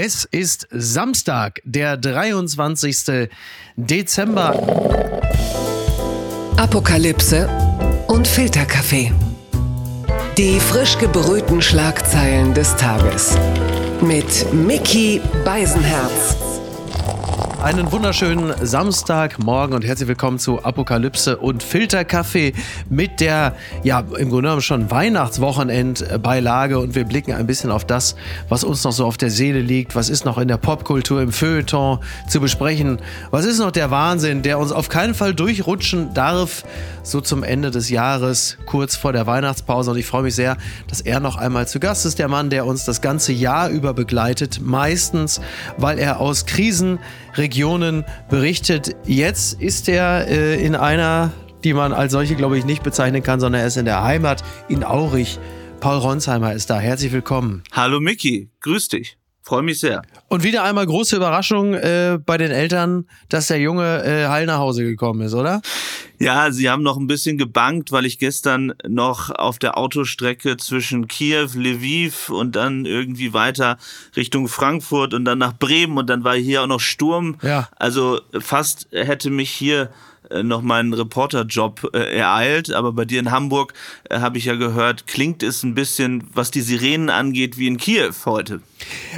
Es ist Samstag, der 23. Dezember. Apokalypse und Filterkaffee. Die frisch gebrühten Schlagzeilen des Tages. Mit Mickey Beisenherz. Einen wunderschönen Samstagmorgen und herzlich willkommen zu Apokalypse und Filterkaffee mit der, ja, im Grunde genommen schon Weihnachtswochenendbeilage und wir blicken ein bisschen auf das, was uns noch so auf der Seele liegt. Was ist noch in der Popkultur, im Feuilleton zu besprechen? Was ist noch der Wahnsinn, der uns auf keinen Fall durchrutschen darf, so zum Ende des Jahres, kurz vor der Weihnachtspause? Und ich freue mich sehr, dass er noch einmal zu Gast ist, der Mann, der uns das ganze Jahr über begleitet, meistens, weil er aus Krisen Regionen berichtet. Jetzt ist er äh, in einer, die man als solche, glaube ich, nicht bezeichnen kann, sondern er ist in der Heimat in Aurich. Paul Ronsheimer ist da. Herzlich willkommen. Hallo Micky, grüß dich. Freue mich sehr. Und wieder einmal große Überraschung äh, bei den Eltern, dass der Junge äh, heil nach Hause gekommen ist, oder? Ja, sie haben noch ein bisschen gebankt, weil ich gestern noch auf der Autostrecke zwischen Kiew, Lviv und dann irgendwie weiter Richtung Frankfurt und dann nach Bremen und dann war hier auch noch Sturm. Ja. Also fast hätte mich hier äh, noch meinen Reporterjob äh, ereilt, aber bei dir in Hamburg äh, habe ich ja gehört, klingt es ein bisschen, was die Sirenen angeht, wie in Kiew heute.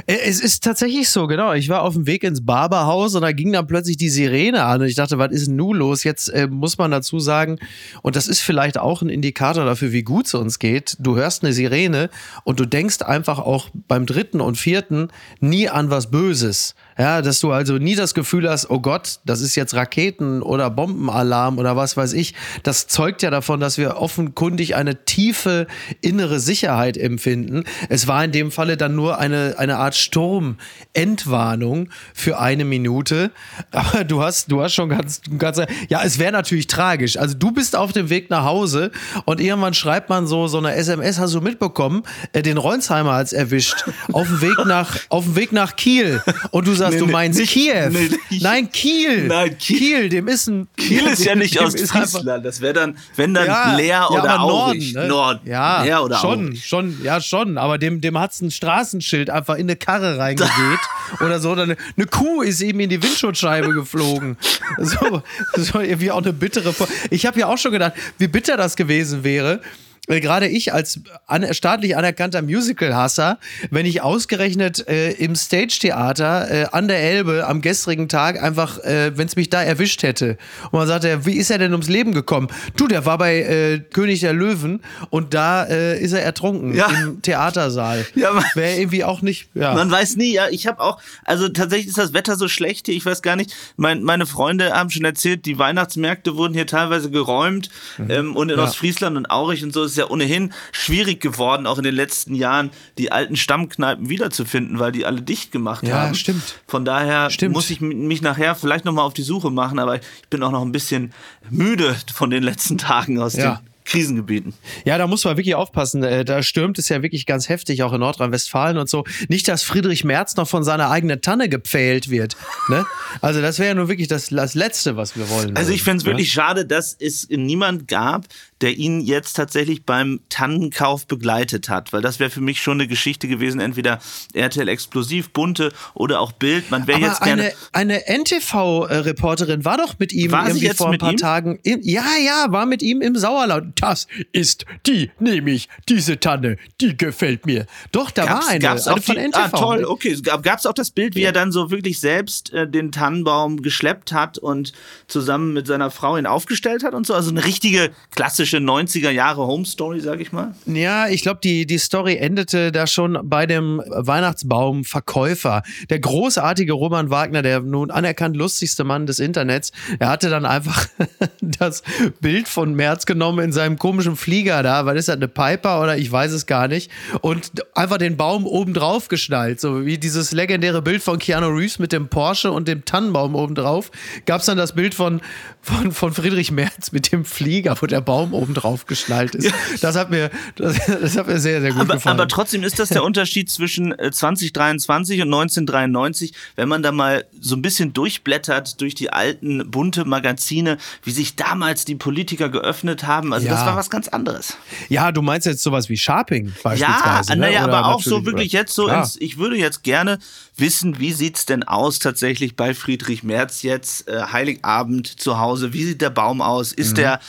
Äh, es ist tatsächlich so, genau. Ich war auf dem Weg ins Barberhaus und da ging dann plötzlich die Sirene an und ich dachte, was ist denn nun los? Jetzt äh, muss man dazu sagen, und das ist vielleicht auch ein Indikator dafür, wie gut es uns geht. Du hörst eine Sirene und du denkst einfach auch beim dritten und vierten nie an was Böses. Ja, dass du also nie das Gefühl hast, oh Gott, das ist jetzt Raketen oder Bombenalarm oder was weiß ich. Das zeugt ja davon, dass wir offenkundig eine tiefe innere Sicherheit empfinden. Es war in dem Falle dann nur eine, eine Art Sturmentwarnung für eine Minute. Aber du hast, du hast schon ganz, ganz, ja, es wäre natürlich tragisch. Also du bist auf dem Weg nach Hause und irgendwann schreibt man so, so eine SMS, hast du mitbekommen, äh, den Ronsheimer hat's erwischt, auf dem Weg nach, auf dem Weg nach Kiel. Und du sagst, nee, du meinst nicht, Kiew. Nee, Nein, Kiel. Nein, Kiel. Kiel, dem ist ein. Kiel ist ja nicht aus Friesland. Das wäre dann, wenn dann ja, Leer oder ja, Aurich. Norden, ne? Nord. Ja, Leer oder schon, Aurich. schon, ja, schon. Aber dem, dem hat's ein Straßenschild einfach in eine Karre reingeweht oder so. Oder eine, eine, Kuh ist eben in die Windschutzscheibe geflogen. So, so irgendwie auch eine bittere. Ich habe ja auch schon gedacht, wie bitter das gewesen wäre gerade ich als an, staatlich anerkannter Musical-Hasser, wenn ich ausgerechnet äh, im Stage-Theater äh, an der Elbe am gestrigen Tag einfach, äh, wenn es mich da erwischt hätte und man sagte, wie ist er denn ums Leben gekommen? Du, der war bei äh, König der Löwen und da äh, ist er ertrunken ja. im Theatersaal. Ja, Wäre irgendwie auch nicht. Ja. Man weiß nie, ja, ich habe auch, also tatsächlich ist das Wetter so schlecht hier, ich weiß gar nicht, mein, meine Freunde haben schon erzählt, die Weihnachtsmärkte wurden hier teilweise geräumt mhm. ähm, und in ja. Ostfriesland und Aurich und so ist ja ohnehin schwierig geworden, auch in den letzten Jahren die alten Stammkneipen wiederzufinden, weil die alle dicht gemacht ja, haben. Ja, stimmt. Von daher stimmt. muss ich mich nachher vielleicht nochmal auf die Suche machen, aber ich bin auch noch ein bisschen müde von den letzten Tagen aus ja. dem Krisengebieten. Ja, da muss man wirklich aufpassen. Äh, da stürmt es ja wirklich ganz heftig, auch in Nordrhein-Westfalen und so. Nicht, dass Friedrich Merz noch von seiner eigenen Tanne gepfählt wird. Ne? Also das wäre ja nur wirklich das, das Letzte, was wir wollen. Also ich finde es wirklich ne? schade, dass es niemand gab, der ihn jetzt tatsächlich beim Tannenkauf begleitet hat, weil das wäre für mich schon eine Geschichte gewesen, entweder RTL Explosiv, Bunte oder auch Bild. Man wäre jetzt gerne eine, eine NTV-Reporterin war doch mit ihm war irgendwie vor ein paar ihm? Tagen. ja, ja, war mit ihm im Sauerland. Das ist die, nehme ich, diese Tanne, die gefällt mir. Doch, da gab's, war eine, gab's eine auch von die, NTV. Ah, toll, okay. Gab es auch das Bild, wie ja. er dann so wirklich selbst äh, den Tannenbaum geschleppt hat und zusammen mit seiner Frau ihn aufgestellt hat und so? Also eine richtige klassische 90er Jahre Home Story, sag ich mal. Ja, ich glaube, die, die Story endete da schon bei dem Weihnachtsbaumverkäufer. Der großartige Roman Wagner, der nun anerkannt lustigste Mann des Internets, er hatte dann einfach das Bild von Merz genommen in seinem komischen Flieger da, weil ist das eine Piper oder ich weiß es gar nicht, und einfach den Baum oben drauf geschnallt, so wie dieses legendäre Bild von Keanu Reeves mit dem Porsche und dem Tannenbaum oben drauf. Gab es dann das Bild von, von, von Friedrich Merz mit dem Flieger, wo der Baum oben drauf geschnallt ist. Das hat mir, das, das hat mir sehr, sehr gut aber, gefallen. Aber trotzdem ist das der Unterschied zwischen 2023 äh, und 1993, wenn man da mal so ein bisschen durchblättert durch die alten bunte Magazine, wie sich damals die Politiker geöffnet haben. Also ja. das war was ganz anderes. Ja, du meinst jetzt sowas wie Sharping beispielsweise. Ja, naja, ne? aber auch so wirklich jetzt so ins, ich würde jetzt gerne wissen, wie sieht's denn aus tatsächlich bei Friedrich Merz jetzt, äh, Heiligabend zu Hause, wie sieht der Baum aus? Ist mhm. der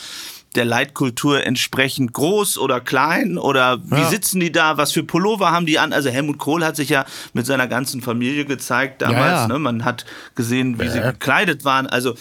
der Leitkultur entsprechend groß oder klein oder wie ja. sitzen die da? Was für Pullover haben die an? Also Helmut Kohl hat sich ja mit seiner ganzen Familie gezeigt damals. Ja, ja. Ne? Man hat gesehen, wie sie gekleidet waren. Also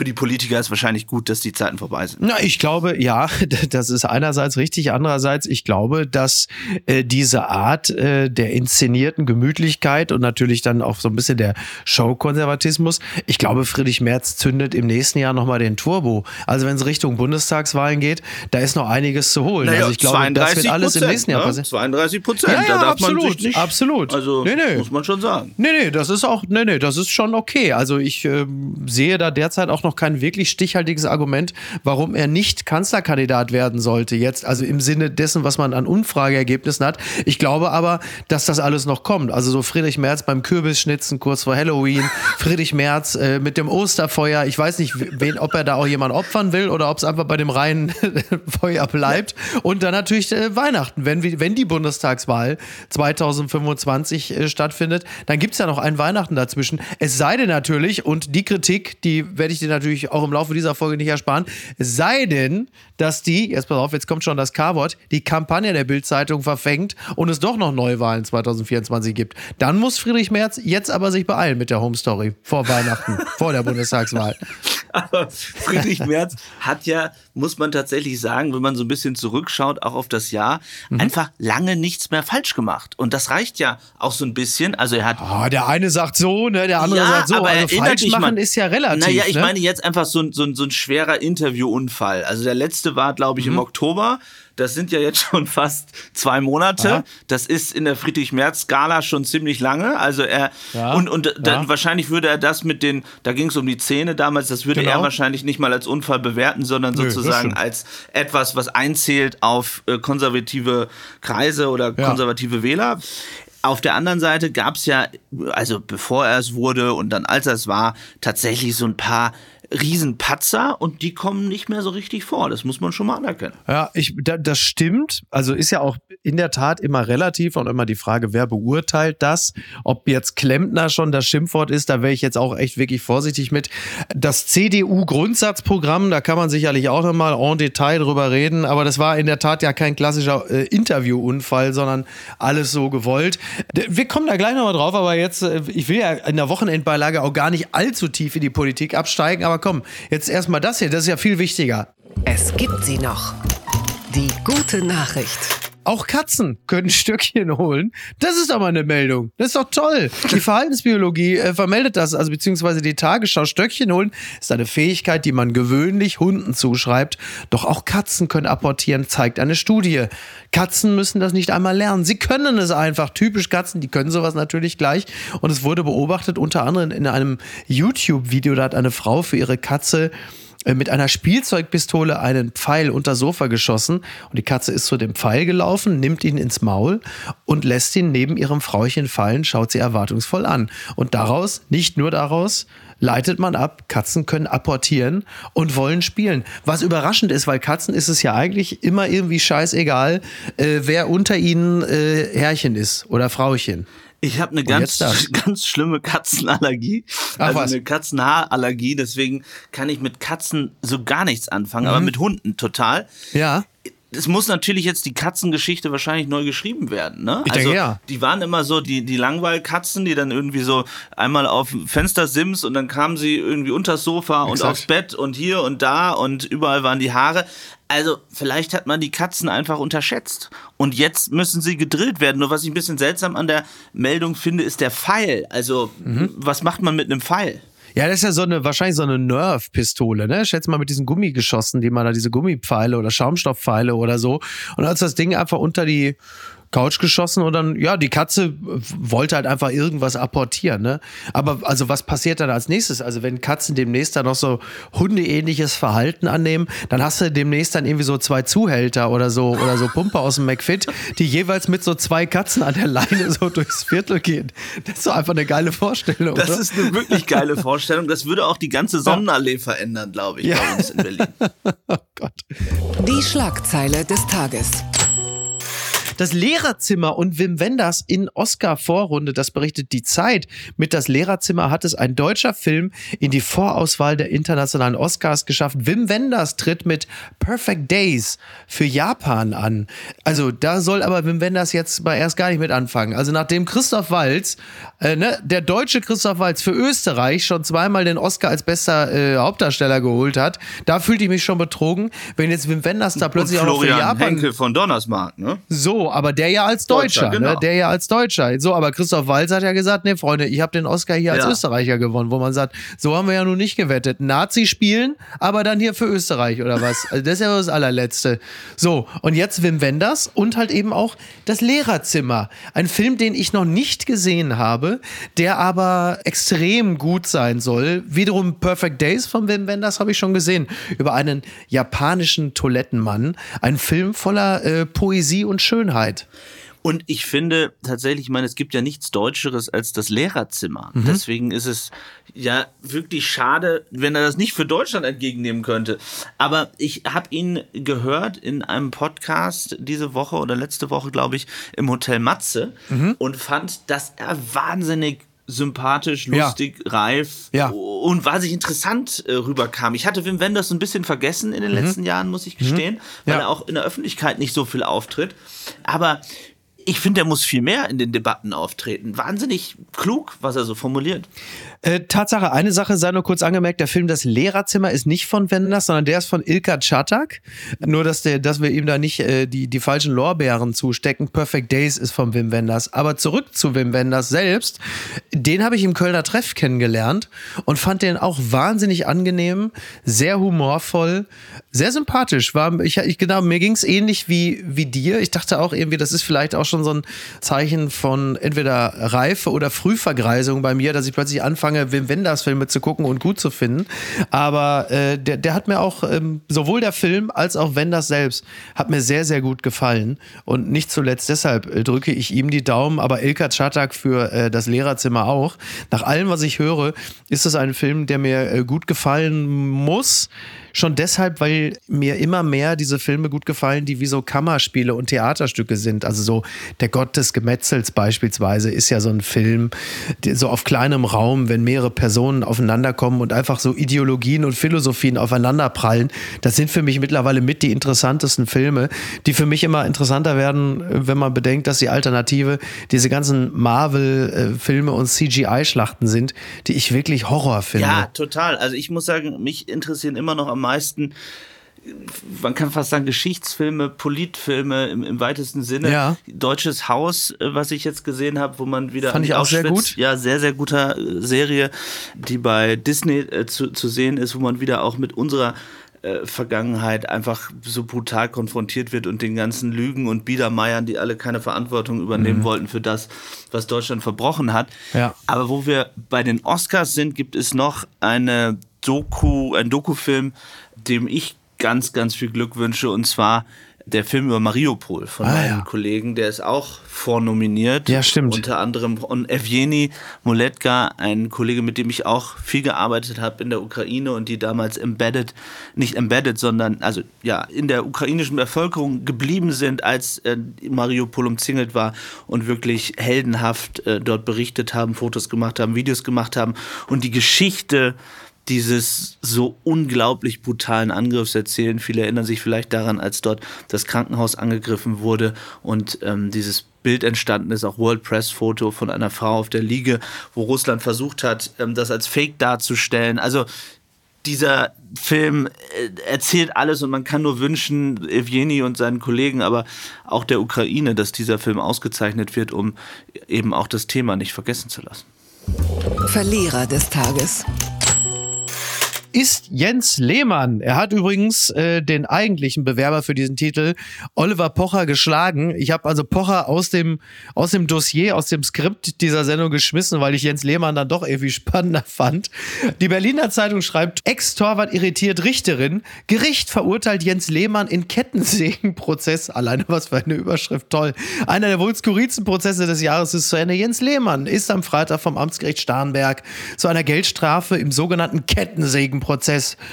für die Politiker ist wahrscheinlich gut, dass die Zeiten vorbei sind. Na, ich glaube, ja, das ist einerseits richtig, andererseits, ich glaube, dass äh, diese Art äh, der inszenierten Gemütlichkeit und natürlich dann auch so ein bisschen der Showkonservatismus, ich glaube, Friedrich Merz zündet im nächsten Jahr nochmal den Turbo. Also wenn es Richtung Bundestagswahlen geht, da ist noch einiges zu holen. Naja, also ich glaube, das wird alles im nächsten Jahr ne? passieren. 32 Prozent, ja, ja, da darf absolut, man sich nicht, absolut. Also nee, nee. muss man schon sagen. Nee, nee, das ist auch, nee, nee, das ist schon okay. Also ich äh, sehe da derzeit auch noch kein wirklich stichhaltiges Argument, warum er nicht Kanzlerkandidat werden sollte jetzt, also im Sinne dessen, was man an Umfrageergebnissen hat. Ich glaube aber, dass das alles noch kommt. Also so Friedrich Merz beim Kürbisschnitzen kurz vor Halloween, Friedrich Merz äh, mit dem Osterfeuer. Ich weiß nicht, wen, ob er da auch jemanden opfern will oder ob es einfach bei dem reinen Feuer bleibt. Und dann natürlich äh, Weihnachten, wenn, wenn die Bundestagswahl 2025 äh, stattfindet, dann gibt es ja noch ein Weihnachten dazwischen. Es sei denn natürlich, und die Kritik, die werde ich dir natürlich auch im Laufe dieser Folge nicht ersparen. Es sei denn, dass die, jetzt pass auf, jetzt kommt schon das K-Wort, die Kampagne der Bild-Zeitung verfängt und es doch noch Neuwahlen 2024 gibt. Dann muss Friedrich Merz jetzt aber sich beeilen mit der Home Story vor Weihnachten, vor der Bundestagswahl. Aber Friedrich Merz hat ja, muss man tatsächlich sagen, wenn man so ein bisschen zurückschaut, auch auf das Jahr, mhm. einfach lange nichts mehr falsch gemacht. Und das reicht ja auch so ein bisschen. Also er hat. Oh, der eine sagt so, ne, der andere ja, sagt so. Aber also falsch machen man, ist ja relativ. Naja, ich ne? meine jetzt einfach so, so, so ein schwerer Interviewunfall. Also der letzte war, glaube ich, mhm. im Oktober. Das sind ja jetzt schon fast zwei Monate. Aha. Das ist in der Friedrich-Merz-Skala schon ziemlich lange. Also er ja. und, und ja. wahrscheinlich würde er das mit den, da ging es um die Zähne damals, das würde genau. er wahrscheinlich nicht mal als Unfall bewerten, sondern Nö, sozusagen als etwas, was einzählt auf äh, konservative Kreise oder ja. konservative Wähler. Auf der anderen Seite gab es ja, also bevor er es wurde und dann als er es war, tatsächlich so ein paar Riesenpatzer und die kommen nicht mehr so richtig vor. Das muss man schon mal anerkennen. Ja, ich, da, das stimmt. Also ist ja auch in der Tat immer relativ und immer die Frage, wer beurteilt das? Ob jetzt Klempner schon das Schimpfwort ist, da wäre ich jetzt auch echt wirklich vorsichtig mit. Das CDU-Grundsatzprogramm, da kann man sicherlich auch nochmal en Detail drüber reden, aber das war in der Tat ja kein klassischer äh, Interviewunfall, sondern alles so gewollt. Wir kommen da gleich nochmal drauf, aber jetzt, äh, ich will ja in der Wochenendbeilage auch gar nicht allzu tief in die Politik absteigen, aber komm, jetzt erstmal das hier, das ist ja viel wichtiger. Es gibt sie noch. Die gute Nachricht. Auch Katzen können Stöckchen holen. Das ist doch mal eine Meldung. Das ist doch toll. Die Verhaltensbiologie äh, vermeldet das, also beziehungsweise die Tagesschau. Stöckchen holen ist eine Fähigkeit, die man gewöhnlich Hunden zuschreibt. Doch auch Katzen können apportieren, zeigt eine Studie. Katzen müssen das nicht einmal lernen. Sie können es einfach. Typisch Katzen, die können sowas natürlich gleich. Und es wurde beobachtet unter anderem in einem YouTube-Video. Da hat eine Frau für ihre Katze mit einer Spielzeugpistole einen Pfeil unter Sofa geschossen und die Katze ist zu dem Pfeil gelaufen, nimmt ihn ins Maul und lässt ihn neben ihrem Frauchen fallen, schaut sie erwartungsvoll an. Und daraus, nicht nur daraus, leitet man ab, Katzen können apportieren und wollen spielen. Was überraschend ist, weil Katzen ist es ja eigentlich immer irgendwie scheißegal, äh, wer unter ihnen äh, Herrchen ist oder Frauchen. Ich habe eine ganz, ganz schlimme Katzenallergie. Ach, also was? eine Katzenhaarallergie. Deswegen kann ich mit Katzen so gar nichts anfangen, mhm. aber mit Hunden total. Ja es muss natürlich jetzt die Katzengeschichte wahrscheinlich neu geschrieben werden, ne? Ich also, denke, ja. Die waren immer so die, die Langweilkatzen, die dann irgendwie so einmal auf Fenster sims und dann kamen sie irgendwie unters Sofa Exakt. und aufs Bett und hier und da und überall waren die Haare. Also, vielleicht hat man die Katzen einfach unterschätzt. Und jetzt müssen sie gedrillt werden. Nur was ich ein bisschen seltsam an der Meldung finde, ist der Pfeil. Also, mhm. was macht man mit einem Pfeil? Ja, das ist ja so eine, wahrscheinlich so eine Nerf-Pistole, ne? Schätze mal mit diesen Gummigeschossen, die man da, diese Gummipfeile oder Schaumstoffpfeile oder so. Und als das Ding einfach unter die Couch geschossen und dann, ja, die Katze wollte halt einfach irgendwas apportieren, ne? Aber also was passiert dann als nächstes? Also wenn Katzen demnächst dann noch so hundeähnliches Verhalten annehmen, dann hast du demnächst dann irgendwie so zwei Zuhälter oder so oder so Pumper aus dem McFit, die jeweils mit so zwei Katzen an der Leine so durchs Viertel gehen. Das ist doch einfach eine geile Vorstellung. Das oder? ist eine wirklich geile Vorstellung. Das würde auch die ganze Sonnenallee verändern, glaube ich, ja. bei uns in Berlin. oh Gott. Die Schlagzeile des Tages. Das Lehrerzimmer und Wim Wenders in Oscar-Vorrunde, das berichtet die Zeit. Mit das Lehrerzimmer hat es ein deutscher Film in die Vorauswahl der internationalen Oscars geschafft. Wim Wenders tritt mit Perfect Days für Japan an. Also da soll aber Wim Wenders jetzt mal erst gar nicht mit anfangen. Also nachdem Christoph Walz, äh, ne, der deutsche Christoph Walz für Österreich schon zweimal den Oscar als bester äh, Hauptdarsteller geholt hat, da fühlte ich mich schon betrogen, wenn jetzt Wim Wenders da plötzlich auch noch für Japan... Henkel von Donnersmarck, ne? So, aber der ja als Deutscher, Deutscher ne? genau. ne? der ja als Deutscher. So, aber Christoph Walz hat ja gesagt, nee, Freunde, ich habe den Oscar hier als ja. Österreicher gewonnen, wo man sagt, so haben wir ja nun nicht gewettet. Nazi spielen, aber dann hier für Österreich oder was? Also das ist ja das allerletzte. So, und jetzt Wim Wenders und halt eben auch das Lehrerzimmer. Ein Film, den ich noch nicht gesehen habe, der aber extrem gut sein soll. Wiederum Perfect Days von Wim Wenders habe ich schon gesehen. Über einen japanischen Toilettenmann. Ein Film voller äh, Poesie und Schönheit. Und ich finde tatsächlich, ich meine, es gibt ja nichts Deutscheres als das Lehrerzimmer. Mhm. Deswegen ist es ja wirklich schade, wenn er das nicht für Deutschland entgegennehmen könnte. Aber ich habe ihn gehört in einem Podcast diese Woche oder letzte Woche, glaube ich, im Hotel Matze mhm. und fand, dass er wahnsinnig sympathisch, lustig, ja. reif ja. und wahnsinnig interessant äh, rüberkam. Ich hatte Wim Wenders so ein bisschen vergessen in den mhm. letzten Jahren, muss ich gestehen, mhm. ja. weil er auch in der Öffentlichkeit nicht so viel auftritt. Aber ich finde, er muss viel mehr in den Debatten auftreten. Wahnsinnig klug, was er so formuliert. Äh, Tatsache, eine Sache sei nur kurz angemerkt, der Film Das Lehrerzimmer ist nicht von Wenders, sondern der ist von Ilka Chatak. Nur, dass, der, dass wir ihm da nicht äh, die, die falschen Lorbeeren zustecken. Perfect Days ist von Wim Wenders. Aber zurück zu Wim Wenders selbst. Den habe ich im Kölner Treff kennengelernt und fand den auch wahnsinnig angenehm, sehr humorvoll, sehr sympathisch. War, ich, ich, genau, mir ging es ähnlich wie, wie dir. Ich dachte auch irgendwie, das ist vielleicht auch schon so ein Zeichen von entweder Reife oder Frühvergreisung bei mir, dass ich plötzlich anfange, angefangen, Wim Wenders Filme zu gucken und gut zu finden. Aber äh, der, der hat mir auch, ähm, sowohl der Film als auch Wenders selbst, hat mir sehr, sehr gut gefallen. Und nicht zuletzt deshalb äh, drücke ich ihm die Daumen, aber Ilka Chatak für äh, das Lehrerzimmer auch. Nach allem, was ich höre, ist es ein Film, der mir äh, gut gefallen muss. Schon deshalb, weil mir immer mehr diese Filme gut gefallen, die wie so Kammerspiele und Theaterstücke sind. Also so Der Gott des Gemetzels beispielsweise ist ja so ein Film, so auf kleinem Raum, wenn mehrere Personen aufeinander kommen und einfach so Ideologien und Philosophien aufeinanderprallen. Das sind für mich mittlerweile mit die interessantesten Filme, die für mich immer interessanter werden, wenn man bedenkt, dass die Alternative diese ganzen Marvel-Filme und CGI-Schlachten sind, die ich wirklich Horror finde. Ja, total. Also ich muss sagen, mich interessieren immer noch am meisten man kann fast sagen, Geschichtsfilme, Politfilme im, im weitesten Sinne. Ja. Deutsches Haus, äh, was ich jetzt gesehen habe, wo man wieder. Fand ich auch sehr gut. Ja, sehr, sehr guter äh, Serie, die bei Disney äh, zu, zu sehen ist, wo man wieder auch mit unserer äh, Vergangenheit einfach so brutal konfrontiert wird und den ganzen Lügen und Biedermeiern, die alle keine Verantwortung übernehmen mhm. wollten für das, was Deutschland verbrochen hat. Ja. Aber wo wir bei den Oscars sind, gibt es noch eine Doku, ein Dokufilm, dem ich ganz, ganz viel Glück wünsche, und zwar der Film über Mariupol von ah, meinem ja. Kollegen, der ist auch vornominiert. Ja, stimmt. Unter anderem und Evgeny Moletka, ein Kollege, mit dem ich auch viel gearbeitet habe in der Ukraine und die damals embedded, nicht embedded, sondern also ja, in der ukrainischen Bevölkerung geblieben sind, als äh, Mariupol umzingelt war und wirklich heldenhaft äh, dort berichtet haben, Fotos gemacht haben, Videos gemacht haben und die Geschichte dieses so unglaublich brutalen Angriffs erzählen. Viele erinnern sich vielleicht daran, als dort das Krankenhaus angegriffen wurde und ähm, dieses Bild entstanden ist, auch World Press Foto von einer Frau auf der Liege, wo Russland versucht hat, ähm, das als Fake darzustellen. Also dieser Film äh, erzählt alles und man kann nur wünschen, Evgeny und seinen Kollegen, aber auch der Ukraine, dass dieser Film ausgezeichnet wird, um eben auch das Thema nicht vergessen zu lassen. Verlierer des Tages. Ist Jens Lehmann. Er hat übrigens äh, den eigentlichen Bewerber für diesen Titel, Oliver Pocher, geschlagen. Ich habe also Pocher aus dem, aus dem Dossier, aus dem Skript dieser Sendung geschmissen, weil ich Jens Lehmann dann doch irgendwie spannender fand. Die Berliner Zeitung schreibt, Ex-Torwart irritiert Richterin. Gericht verurteilt Jens Lehmann in Kettensägenprozess. Alleine was für eine Überschrift, toll. Einer der wohl skurrilsten Prozesse des Jahres ist zu Ende. Jens Lehmann ist am Freitag vom Amtsgericht Starnberg zu einer Geldstrafe im sogenannten Kettensägenprozess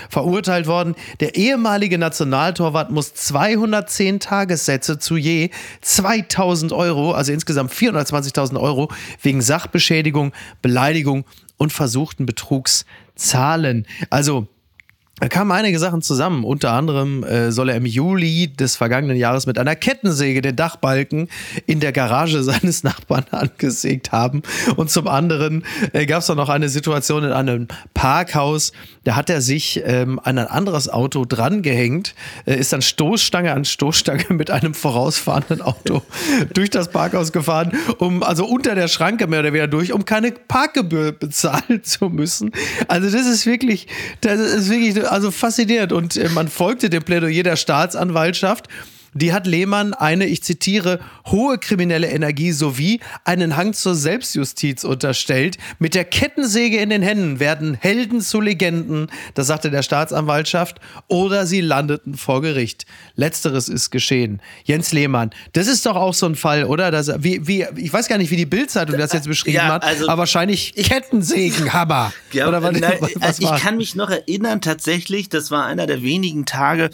verurteilt worden. Der ehemalige Nationaltorwart muss 210 Tagessätze zu je 2000 Euro, also insgesamt 420.000 Euro, wegen Sachbeschädigung, Beleidigung und versuchten Betrugs zahlen. Also da kamen einige Sachen zusammen. Unter anderem äh, soll er im Juli des vergangenen Jahres mit einer Kettensäge den Dachbalken in der Garage seines Nachbarn angesägt haben. Und zum anderen äh, gab es noch eine Situation in einem Parkhaus. Da hat er sich ähm, an ein anderes Auto drangehängt, äh, ist dann Stoßstange an Stoßstange mit einem vorausfahrenden Auto durch das Parkhaus gefahren, um also unter der Schranke mehr oder weniger durch, um keine Parkgebühr bezahlen zu müssen. Also das ist wirklich, das ist wirklich also fasziniert. Und äh, man folgte dem Plädoyer der Staatsanwaltschaft die hat Lehmann eine, ich zitiere, hohe kriminelle Energie sowie einen Hang zur Selbstjustiz unterstellt. Mit der Kettensäge in den Händen werden Helden zu Legenden, das sagte der Staatsanwaltschaft, oder sie landeten vor Gericht. Letzteres ist geschehen. Jens Lehmann, das ist doch auch so ein Fall, oder? Das, wie, wie, ich weiß gar nicht, wie die Bildzeitung das jetzt beschrieben ja, also, hat, aber wahrscheinlich Kettensägenhammer. Ja, oder was, nein, was ich kann mich noch erinnern, tatsächlich, das war einer der wenigen Tage,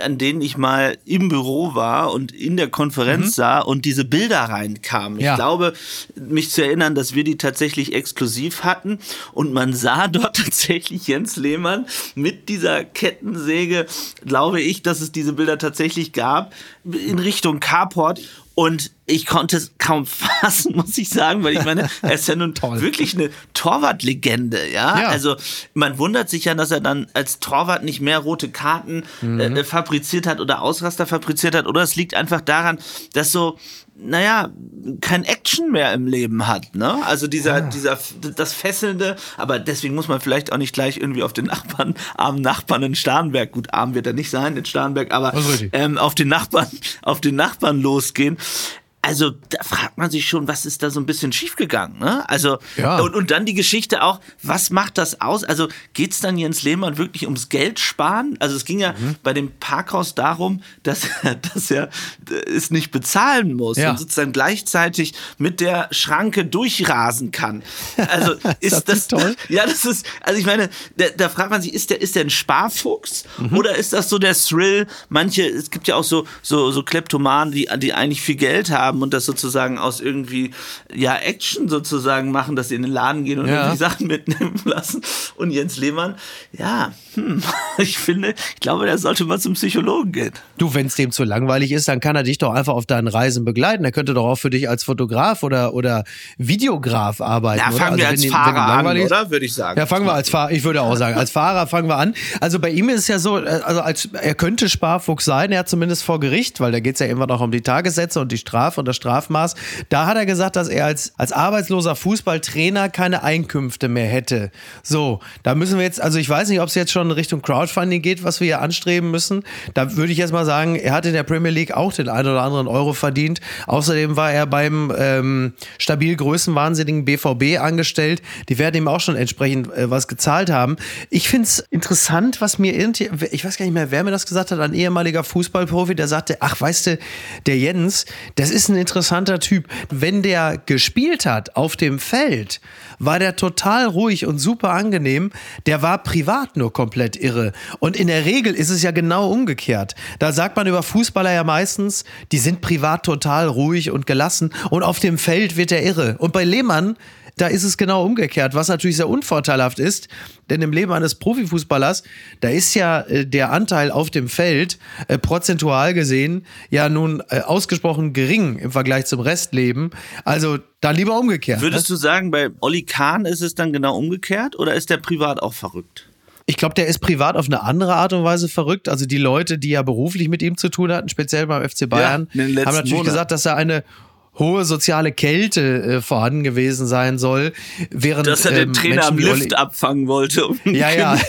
an denen ich mal im Büro war und in der Konferenz mhm. sah und diese Bilder reinkamen. Ja. Ich glaube, mich zu erinnern, dass wir die tatsächlich exklusiv hatten und man sah dort tatsächlich Jens Lehmann mit dieser Kettensäge, glaube ich, dass es diese Bilder tatsächlich gab, in Richtung Carport und ich konnte es kaum fassen, muss ich sagen, weil ich meine, er ist ja nun wirklich eine Torwartlegende, ja? ja? Also man wundert sich ja, dass er dann als Torwart nicht mehr rote Karten mhm. äh, fabriziert hat oder Ausraster fabriziert hat. Oder es liegt einfach daran, dass so naja, kein Action mehr im Leben hat, ne? Also dieser, ah. dieser, das Fesselnde, aber deswegen muss man vielleicht auch nicht gleich irgendwie auf den Nachbarn, armen Nachbarn in Starnberg, gut, arm wird er nicht sein in Starnberg, aber ähm, auf den Nachbarn, auf den Nachbarn losgehen also da fragt man sich schon, was ist da so ein bisschen schiefgegangen, ne? Also ja. und, und dann die Geschichte auch, was macht das aus? Also geht es dann Jens Lehmann wirklich ums Geld sparen? Also es ging ja mhm. bei dem Parkhaus darum, dass er, dass er es nicht bezahlen muss ja. und sozusagen gleichzeitig mit der Schranke durchrasen kann. Also ist, ist das, das toll? Ja, das ist, also ich meine, da, da, fragt man sich, ist der, ist der ein Sparfuchs mhm. oder ist das so der Thrill? Manche, es gibt ja auch so, so, so Kleptomanen, die, die eigentlich viel Geld haben haben und das sozusagen aus irgendwie, ja, Action sozusagen machen, dass sie in den Laden gehen und ja. irgendwie Sachen mitnehmen lassen. Und Jens Lehmann, ja, hm, ich finde, ich glaube, der sollte mal zum Psychologen gehen. Du, wenn es dem zu langweilig ist, dann kann er dich doch einfach auf deinen Reisen begleiten. Er könnte doch auch für dich als Fotograf oder, oder Videograf arbeiten. Ja, fangen oder? wir also, als Fahrer an, oder? Würde ich sagen. Ja, fangen wir als Fahrer, ich würde auch sagen, als Fahrer fangen wir an. Also bei ihm ist es ja so, äh, also als, er könnte Sparfuchs sein, er hat zumindest vor Gericht, weil da geht es ja immer noch um die Tagessätze und die Strafe und das Strafmaß. Da hat er gesagt, dass er als, als arbeitsloser Fußballtrainer keine Einkünfte mehr hätte. So, da müssen wir jetzt, also ich weiß nicht, ob es jetzt schon Richtung Crowdfunding geht, was wir hier anstreben müssen. Da würde ich jetzt mal sagen, er hat in der Premier League auch den einen oder anderen Euro verdient. Außerdem war er beim ähm, stabil größenwahnsinnigen BVB angestellt. Die werden ihm auch schon entsprechend äh, was gezahlt haben. Ich finde es interessant, was mir irgendwie, ich weiß gar nicht mehr, wer mir das gesagt hat, ein ehemaliger Fußballprofi, der sagte, ach, weißt du, der Jens, das ist ein interessanter Typ. Wenn der gespielt hat auf dem Feld, war der total ruhig und super angenehm. Der war privat nur komplett irre. Und in der Regel ist es ja genau umgekehrt. Da sagt man über Fußballer ja meistens, die sind privat total ruhig und gelassen und auf dem Feld wird er irre. Und bei Lehmann da ist es genau umgekehrt, was natürlich sehr unvorteilhaft ist, denn im Leben eines Profifußballers, da ist ja äh, der Anteil auf dem Feld äh, prozentual gesehen ja nun äh, ausgesprochen gering im Vergleich zum Restleben. Also da lieber umgekehrt. Würdest ne? du sagen, bei Olli Kahn ist es dann genau umgekehrt oder ist der privat auch verrückt? Ich glaube, der ist privat auf eine andere Art und Weise verrückt. Also die Leute, die ja beruflich mit ihm zu tun hatten, speziell beim FC Bayern, ja, haben natürlich Monat. gesagt, dass er eine hohe soziale Kälte äh, vorhanden gewesen sein soll, während Dass er den ähm, Trainer Menschen am Lift Olli- abfangen wollte, um Ja, ja.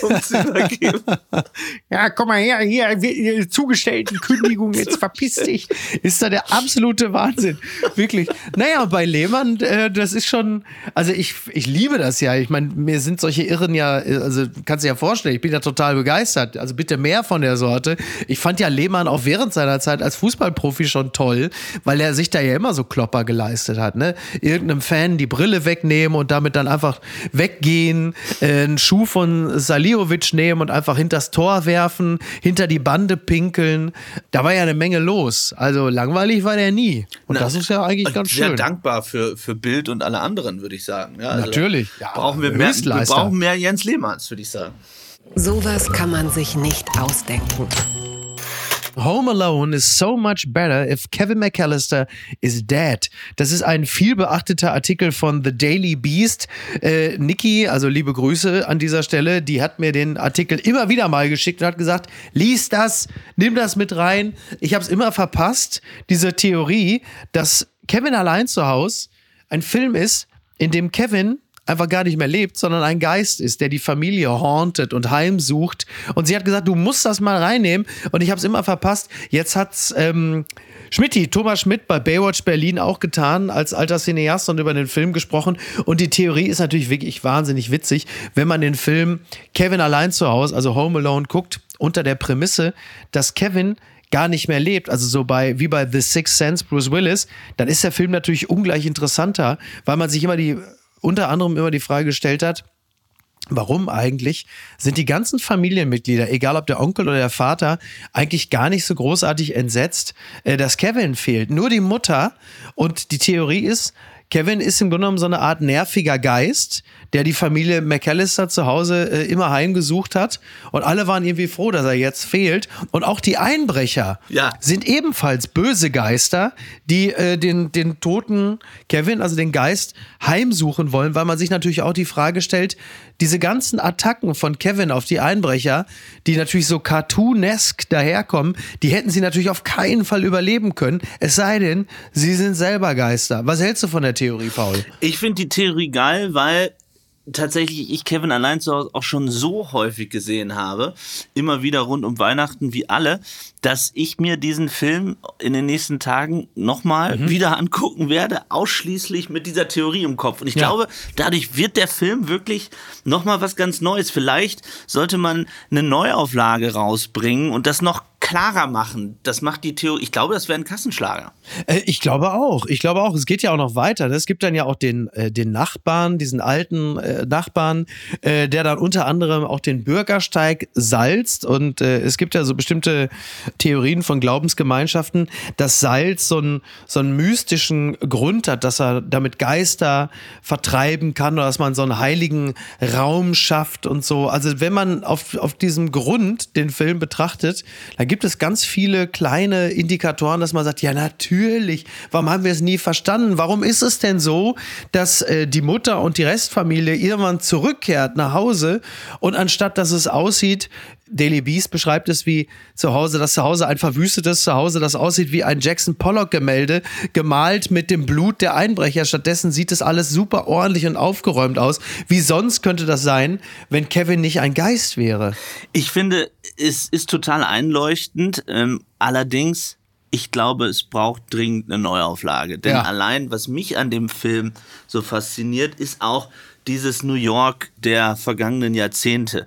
Ja, komm mal her, hier, zugestellten Kündigung, jetzt verpiss dich. Ist da der absolute Wahnsinn. Wirklich. Naja, bei Lehmann, äh, das ist schon, also ich, ich liebe das ja. Ich meine, mir sind solche Irren ja, äh, also kannst du dir ja vorstellen, ich bin ja total begeistert. Also bitte mehr von der Sorte. Ich fand ja Lehmann auch während seiner Zeit als Fußballprofi schon toll, weil er sich da ja immer so Klopper geleistet hat, ne? Irgendeinem Fan die Brille wegnehmen und damit dann einfach weggehen, äh, einen Schuh von Saliovic nehmen und einfach hinters Tor werfen, hinter die Bande pinkeln. Da war ja eine Menge los. Also langweilig war der nie. Und Na, das ist ja eigentlich ganz Sehr schön. dankbar für, für Bild und alle anderen, würde ich sagen. Ja, also Natürlich. Ja, brauchen wir, mehr, wir brauchen mehr Jens Lehmanns, würde ich sagen. Sowas kann man sich nicht ausdenken. Home Alone is so much better if Kevin McAllister is dead. Das ist ein viel beachteter Artikel von The Daily Beast. Äh, Niki, also liebe Grüße an dieser Stelle, die hat mir den Artikel immer wieder mal geschickt und hat gesagt, lies das, nimm das mit rein. Ich habe es immer verpasst, diese Theorie, dass Kevin allein zu Hause ein Film ist, in dem Kevin einfach gar nicht mehr lebt, sondern ein Geist ist, der die Familie hauntet und heimsucht. Und sie hat gesagt, du musst das mal reinnehmen. Und ich habe es immer verpasst. Jetzt hat's ähm, Schmidti, Thomas Schmidt bei Baywatch Berlin auch getan, als alter Cineast und über den Film gesprochen. Und die Theorie ist natürlich wirklich wahnsinnig witzig, wenn man den Film Kevin allein zu Hause, also Home Alone, guckt, unter der Prämisse, dass Kevin gar nicht mehr lebt, also so bei wie bei The Sixth Sense Bruce Willis, dann ist der Film natürlich ungleich interessanter, weil man sich immer die unter anderem immer die Frage gestellt hat, Warum eigentlich sind die ganzen Familienmitglieder, egal ob der Onkel oder der Vater, eigentlich gar nicht so großartig entsetzt, äh, dass Kevin fehlt? Nur die Mutter. Und die Theorie ist, Kevin ist im Grunde genommen so eine Art nerviger Geist, der die Familie McAllister zu Hause äh, immer heimgesucht hat. Und alle waren irgendwie froh, dass er jetzt fehlt. Und auch die Einbrecher Ja. sind ebenfalls böse Geister, die äh, den, den toten Kevin, also den Geist, heimsuchen wollen, weil man sich natürlich auch die Frage stellt, diese ganzen Attacken von Kevin auf die Einbrecher, die natürlich so cartoonesk daherkommen, die hätten sie natürlich auf keinen Fall überleben können, es sei denn, sie sind selber Geister. Was hältst du von der Theorie, Paul? Ich finde die Theorie geil, weil tatsächlich ich Kevin allein zu Hause auch schon so häufig gesehen habe, immer wieder rund um Weihnachten wie alle, dass ich mir diesen Film in den nächsten Tagen nochmal Mhm. wieder angucken werde, ausschließlich mit dieser Theorie im Kopf. Und ich Ja. glaube, dadurch wird der Film wirklich nochmal was ganz Neues. Vielleicht sollte man eine Neuauflage rausbringen und das noch klarer machen. Das macht die Theorie. Ich glaube, das wäre ein Kassenschlager. Äh, Ich glaube auch. Ich glaube auch. Es geht ja auch noch weiter. ne? Es gibt dann ja auch den, äh, den Nachbarn, diesen alten äh, Nachbarn, der dann unter anderem auch den Bürgersteig salzt. Und es gibt ja so bestimmte Theorien von Glaubensgemeinschaften, dass Salz so einen, so einen mystischen Grund hat, dass er damit Geister vertreiben kann oder dass man so einen heiligen Raum schafft und so. Also wenn man auf, auf diesem Grund den Film betrachtet, dann gibt es ganz viele kleine Indikatoren, dass man sagt, ja natürlich, warum haben wir es nie verstanden? Warum ist es denn so, dass äh, die Mutter und die Restfamilie irgendwann zurückkehrt nach Hause und anstatt dass es aussieht, Daily Beast beschreibt es wie zu Hause, das Zuhause ein verwüstetes Zuhause, das aussieht wie ein Jackson Pollock Gemälde, gemalt mit dem Blut der Einbrecher. Stattdessen sieht es alles super ordentlich und aufgeräumt aus. Wie sonst könnte das sein, wenn Kevin nicht ein Geist wäre? Ich finde, es ist total einleuchtend. Ähm, allerdings, ich glaube, es braucht dringend eine Neuauflage. Denn Ja. allein, was mich an dem Film so fasziniert, ist auch dieses New York der vergangenen Jahrzehnte.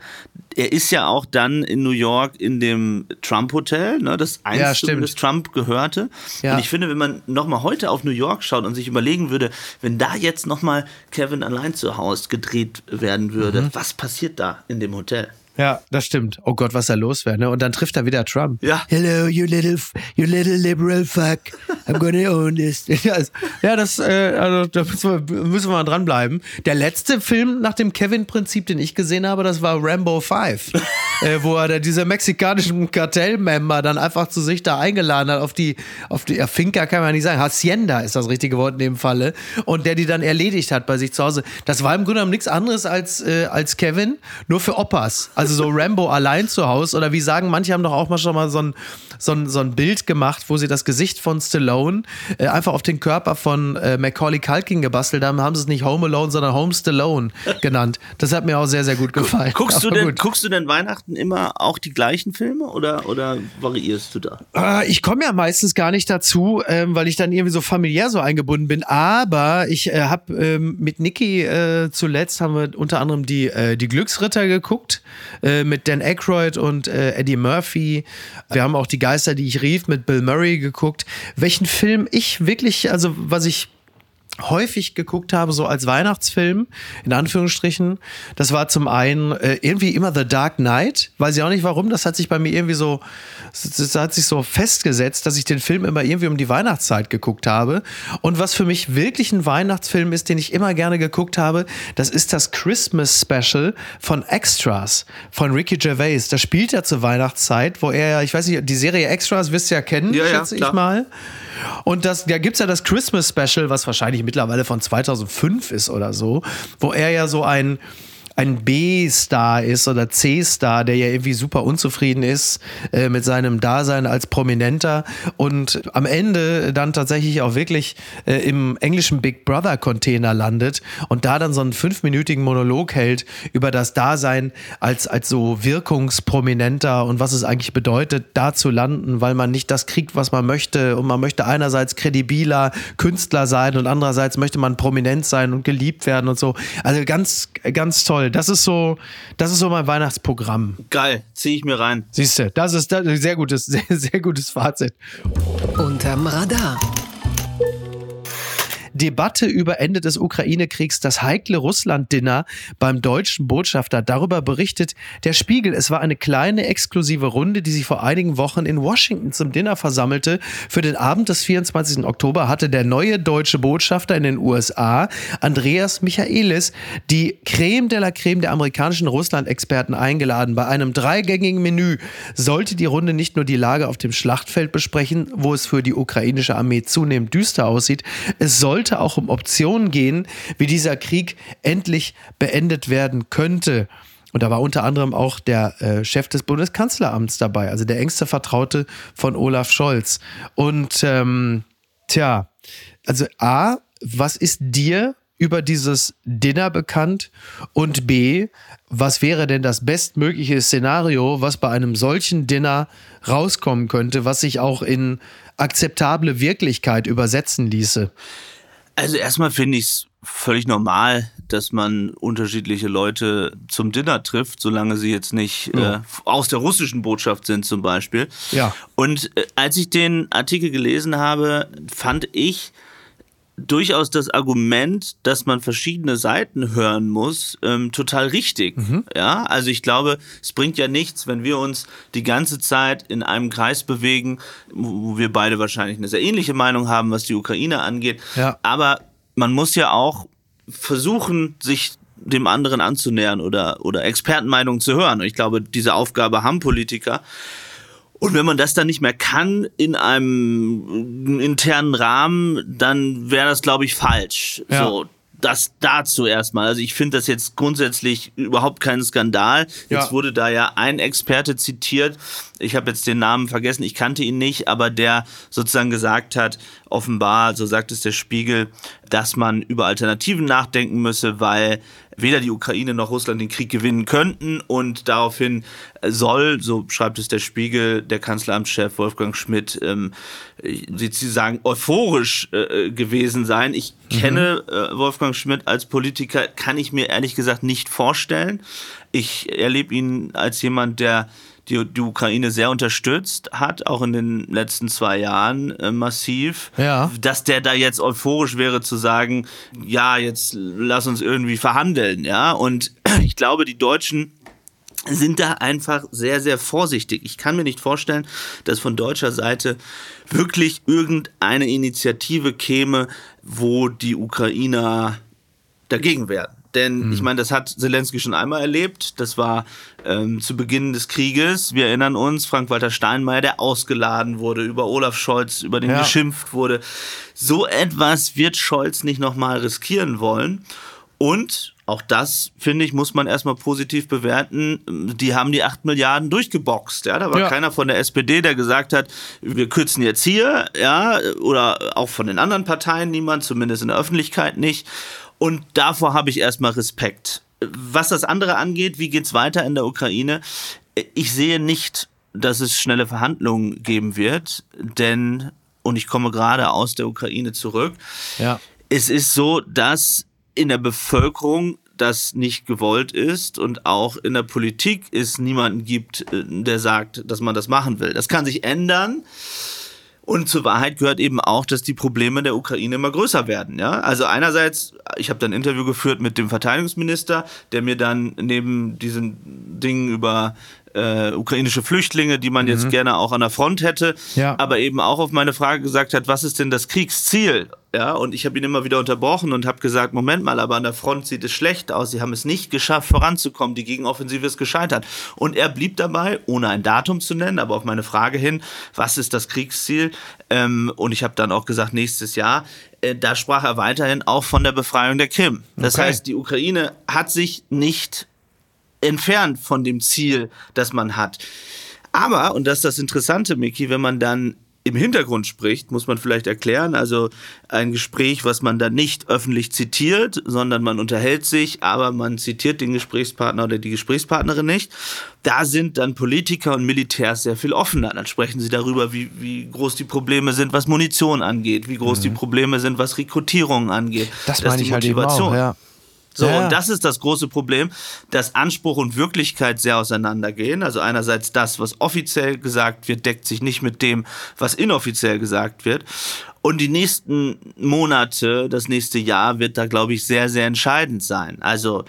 Er ist ja auch dann in New York in dem Trump Hotel, ne, das einst Ja, zumindest Trump gehörte. Ja. Und ich finde, wenn man nochmal heute auf New York schaut und sich überlegen würde, wenn da jetzt nochmal Kevin allein zu Hause gedreht werden würde, Mhm. was passiert da in dem Hotel? Ja, das stimmt. Oh Gott, was da los wäre. Ne? Und dann trifft er wieder Trump. Ja. Hello, you little, you little liberal fuck. I'm gonna own this. Ja, ja das, äh, also, da müssen wir, müssen wir mal dranbleiben. Der letzte Film nach dem Kevin-Prinzip, den ich gesehen habe, das war Rambo 5. äh, wo er da diese mexikanischen Kartellmember dann einfach zu sich da eingeladen hat auf die, auf die, ja, Finca kann man nicht sagen, Hacienda ist das richtige Wort in dem Falle und der die dann erledigt hat bei sich zu Hause. Das war im Grunde genommen nichts anderes als, äh, als Kevin, nur für Oppas. Also so Rambo allein zu Hause oder wie sagen, manche haben doch auch mal schon mal so ein, so ein, so ein Bild gemacht, wo sie das Gesicht von Stallone äh, einfach auf den Körper von äh, Macaulay Culkin gebastelt haben, haben sie es nicht Home Alone, sondern Home Stallone genannt. Das hat mir auch sehr, sehr gut gefallen. Guckst, du denn, guckst du denn Weihnachten immer auch die gleichen Filme oder, oder variierst du da? Äh, ich komme ja meistens gar nicht dazu, ähm, weil ich dann irgendwie so familiär so eingebunden bin. Aber ich äh, habe ähm, mit Niki äh, zuletzt haben wir unter anderem die, äh, die Glücksritter geguckt äh, mit Dan Aykroyd und äh, Eddie Murphy. Wir haben auch die Geister, die ich rief, mit Bill Murray geguckt. Welchen Film ich wirklich, also was ich häufig geguckt habe, so als Weihnachtsfilm, in Anführungsstrichen. Das war zum einen äh, irgendwie immer The Dark Knight. Weiß ich auch nicht warum. Das hat sich bei mir irgendwie so, das hat sich so festgesetzt, dass ich den Film immer irgendwie um die Weihnachtszeit geguckt habe. Und was für mich wirklich ein Weihnachtsfilm ist, den ich immer gerne geguckt habe, das ist das Christmas Special von Extras von Ricky Gervais. Da spielt er zur Weihnachtszeit, wo er, ich weiß nicht, die Serie Extras wirst du ja kennen, ja, schätze ja, ich mal. Und das, da gibt es ja das Christmas Special, was wahrscheinlich mittlerweile von 2005 ist oder so, wo er ja so ein ein B-Star ist oder C-Star, der ja irgendwie super unzufrieden ist äh, mit seinem Dasein als Prominenter und am Ende dann tatsächlich auch wirklich äh, im englischen Big Brother Container landet und da dann so einen fünfminütigen Monolog hält über das Dasein als, als so Wirkungsprominenter und was es eigentlich bedeutet, da zu landen, weil man nicht das kriegt, was man möchte und man möchte einerseits kredibiler Künstler sein und andererseits möchte man prominent sein und geliebt werden und so. Also ganz, ganz toll toll. Das ist so, das ist so mein Weihnachtsprogramm. Geil, ziehe ich mir rein. Siehst du, das ist ein sehr gutes, sehr, sehr gutes Fazit. Unterm Radar. Debatte über Ende des Ukraine-Kriegs, das heikle Russland-Dinner beim deutschen Botschafter. Darüber berichtet der Spiegel. Es war eine kleine exklusive Runde, die sich vor einigen Wochen in Washington zum Dinner versammelte. Für den Abend des 24. Oktober hatte der neue deutsche Botschafter in den USA, Andreas Michaelis, die Creme de la Creme der amerikanischen Russland-Experten eingeladen. Bei einem dreigängigen Menü sollte die Runde nicht nur die Lage auf dem Schlachtfeld besprechen, wo es für die ukrainische Armee zunehmend düster aussieht, es sollte sollte auch um Optionen gehen, wie dieser Krieg endlich beendet werden könnte. Und da war unter anderem auch der äh, Chef des Bundeskanzleramts dabei, also der engste Vertraute von Olaf Scholz. Und ähm, tja, also A, was ist dir über dieses Dinner bekannt? Und B, was wäre denn das bestmögliche Szenario, was bei einem solchen Dinner rauskommen könnte, was sich auch in akzeptable Wirklichkeit übersetzen ließe? Also erstmal finde ich es völlig normal, dass man unterschiedliche Leute zum Dinner trifft, solange sie jetzt nicht ja. äh, aus der russischen Botschaft sind zum Beispiel. Ja. Und äh, als ich den Artikel gelesen habe, fand ich, durchaus das Argument, dass man verschiedene Seiten hören muss, ähm, total richtig. Mhm. Ja, also ich glaube, es bringt ja nichts, wenn wir uns die ganze Zeit in einem Kreis bewegen, wo wir beide wahrscheinlich eine sehr ähnliche Meinung haben, was die Ukraine angeht. Ja. Aber man muss ja auch versuchen, sich dem anderen anzunähern oder, oder Expertenmeinungen zu hören. Und ich glaube, diese Aufgabe haben Politiker. Und wenn man das dann nicht mehr kann in einem internen Rahmen, dann wäre das, glaube ich, falsch. Ja. So, das dazu erstmal. Also ich finde das jetzt grundsätzlich überhaupt kein Skandal. Jetzt ja. wurde da ja ein Experte zitiert. Ich habe jetzt den Namen vergessen, ich kannte ihn nicht, aber der sozusagen gesagt hat, offenbar, so sagt es der Spiegel, dass man über Alternativen nachdenken müsse, weil weder die Ukraine noch Russland den Krieg gewinnen könnten und daraufhin soll, so schreibt es der Spiegel, der Kanzleramtschef Wolfgang Schmidt, ähm, sozusagen euphorisch äh, gewesen sein. Ich mhm. kenne äh, Wolfgang Schmidt als Politiker, kann ich mir ehrlich gesagt nicht vorstellen. Ich erlebe ihn als jemand, der die, die Ukraine sehr unterstützt hat, auch in den letzten zwei Jahren äh, massiv. Ja. Dass der da jetzt euphorisch wäre zu sagen, ja, jetzt lass uns irgendwie verhandeln, ja. Und ich glaube, die Deutschen sind da einfach sehr, sehr vorsichtig. Ich kann mir nicht vorstellen, dass von deutscher Seite wirklich irgendeine Initiative käme, wo die Ukrainer dagegen wären. Denn mhm. ich meine, das hat Zelensky schon einmal erlebt. Das war ähm, zu Beginn des Krieges. Wir erinnern uns, Frank-Walter Steinmeier, der ausgeladen wurde, über Olaf Scholz, über den ja. geschimpft wurde. So etwas wird Scholz nicht nochmal riskieren wollen. Und auch das, finde ich, muss man erstmal positiv bewerten. Die haben die 8 Milliarden durchgeboxt. Ja, da war ja. keiner von der SPD, der gesagt hat, wir kürzen jetzt hier, ja, oder auch von den anderen Parteien niemand, zumindest in der Öffentlichkeit nicht. Und davor habe ich erstmal Respekt. Was das andere angeht, wie geht es weiter in der Ukraine? Ich sehe nicht, dass es schnelle Verhandlungen geben wird, denn, und ich komme gerade aus der Ukraine zurück, ja. es ist so, dass in der Bevölkerung das nicht gewollt ist und auch in der Politik es niemanden gibt, äh, der sagt, dass man das machen will. Das kann sich ändern. Und zur Wahrheit gehört eben auch, dass die Probleme der Ukraine immer größer werden. Ja? Also einerseits, ich habe dann ein Interview geführt mit dem Verteidigungsminister, der mir dann neben diesen Dingen über äh, ukrainische Flüchtlinge, die man mhm. jetzt gerne auch an der Front hätte, ja. aber eben auch auf meine Frage gesagt hat, was ist denn das Kriegsziel? Ja, und ich habe ihn immer wieder unterbrochen und habe gesagt, Moment mal, aber an der Front sieht es schlecht aus. Sie haben es nicht geschafft, voranzukommen. Die Gegenoffensive ist gescheitert. Und er blieb dabei, ohne ein Datum zu nennen, aber auf meine Frage hin, was ist das Kriegsziel? Ähm, und ich habe dann auch gesagt, nächstes Jahr. Äh, da sprach er weiterhin auch von der Befreiung der Krim. Das okay. heißt, die Ukraine hat sich nicht entfernt von dem Ziel, das man hat. Aber, und das ist das Interessante, Miki, wenn man dann im Hintergrund spricht, muss man vielleicht erklären. Also ein Gespräch, was man dann nicht öffentlich zitiert, sondern man unterhält sich, aber man zitiert den Gesprächspartner oder die Gesprächspartnerin nicht. Da sind dann Politiker und Militärs sehr viel offener. Dann sprechen sie darüber, wie, wie groß die Probleme sind, was Munition angeht, wie groß mhm. die Probleme sind, was Rekrutierung angeht. Das meine ich halt eben auch, ja. So, ja. und das ist das große Problem, dass Anspruch und Wirklichkeit sehr auseinandergehen. Also einerseits das, was offiziell gesagt wird, deckt sich nicht mit dem, was inoffiziell gesagt wird. Und die nächsten Monate, das nächste Jahr wird da, glaube ich, sehr, sehr entscheidend sein. Also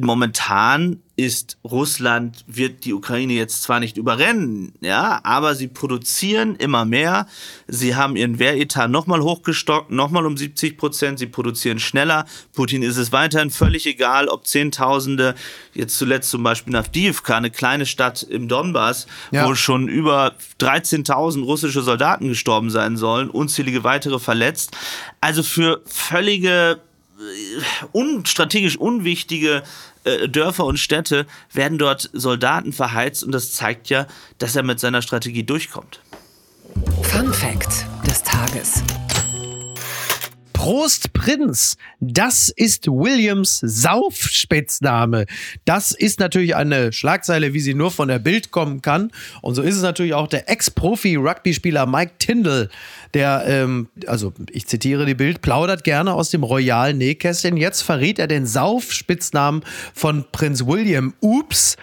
momentan ist Russland, wird die Ukraine jetzt zwar nicht überrennen, ja, aber sie produzieren immer mehr. Sie haben ihren Wehretat nochmal hochgestockt, nochmal um 70 Prozent. Sie produzieren schneller. Putin ist es weiterhin völlig egal, ob Zehntausende, jetzt zuletzt zum Beispiel nach Avdiivka, eine kleine Stadt im Donbass, ja. wo schon über 13.000 russische Soldaten gestorben sein sollen, unzählige weitere verletzt. Also für völlige un, strategisch unwichtige äh, Dörfer und Städte werden dort Soldaten verheizt und das zeigt ja, dass er mit seiner Strategie durchkommt. Fun Fact des Tages. Prost Prinz, das ist Williams Saufspitzname. Das ist natürlich eine Schlagzeile, wie sie nur von der Bild kommen kann. Und so ist es natürlich auch der Ex-Profi-Rugby-Spieler Mike Tyndall, der, ähm, also ich zitiere die Bild, plaudert gerne aus dem royalen Nähkästchen. Jetzt verriet er den Saufspitznamen von Prinz William. Ups.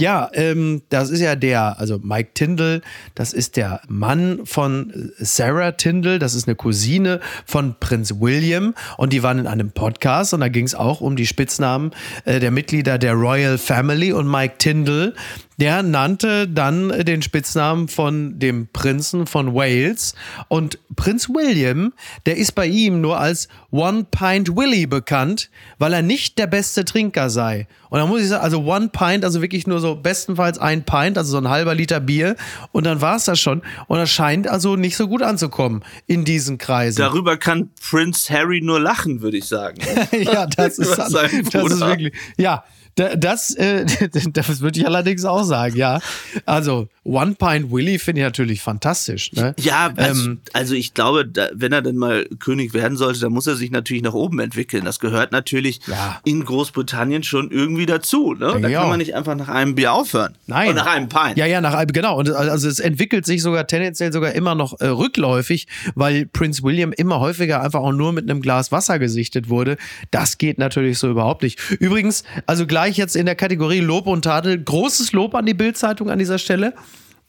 Ja, ähm, das ist ja der, also Mike Tyndall, das ist der Mann von Sarah Tyndall, das ist eine Cousine von Prinz William und die waren in einem Podcast und da ging es auch um die Spitznamen äh, der Mitglieder der Royal Family und Mike Tyndall, der nannte dann den Spitznamen von dem Prinzen von Wales. Und Prinz William, der ist bei ihm nur als One Pint Willy bekannt, weil er nicht der beste Trinker sei. Und da muss ich sagen, also One Pint, also wirklich nur so bestenfalls ein Pint, also so ein halber Liter Bier. Und dann war es das schon. Und das scheint also nicht so gut anzukommen in diesen Kreisen. Darüber kann Prince Harry nur lachen, würde ich sagen. ja, das ist, das ist wirklich, ja, das, äh, das würde ich allerdings auch sagen, ja. Also One Pint Willy finde ich natürlich fantastisch. Ne? Ja, also, ähm, also ich glaube, da, wenn er denn mal König werden sollte, dann muss er sich natürlich nach oben entwickeln. Das gehört natürlich ja. in Großbritannien schon irgendwie dazu. Ne? Da kann man nicht einfach nach einem Bier aufhören. Nein. Oder nach einem Pint. Ja, ja, nach einem, genau. Und also es entwickelt sich sogar tendenziell sogar immer noch äh, rückläufig, weil Prince William immer häufiger einfach auch nur mit einem Glas Wasser gesichtet wurde. Das geht natürlich so überhaupt nicht. Übrigens, also gleich jetzt in der Kategorie Lob und Tadel, großes Lob an die Bildzeitung an dieser Stelle.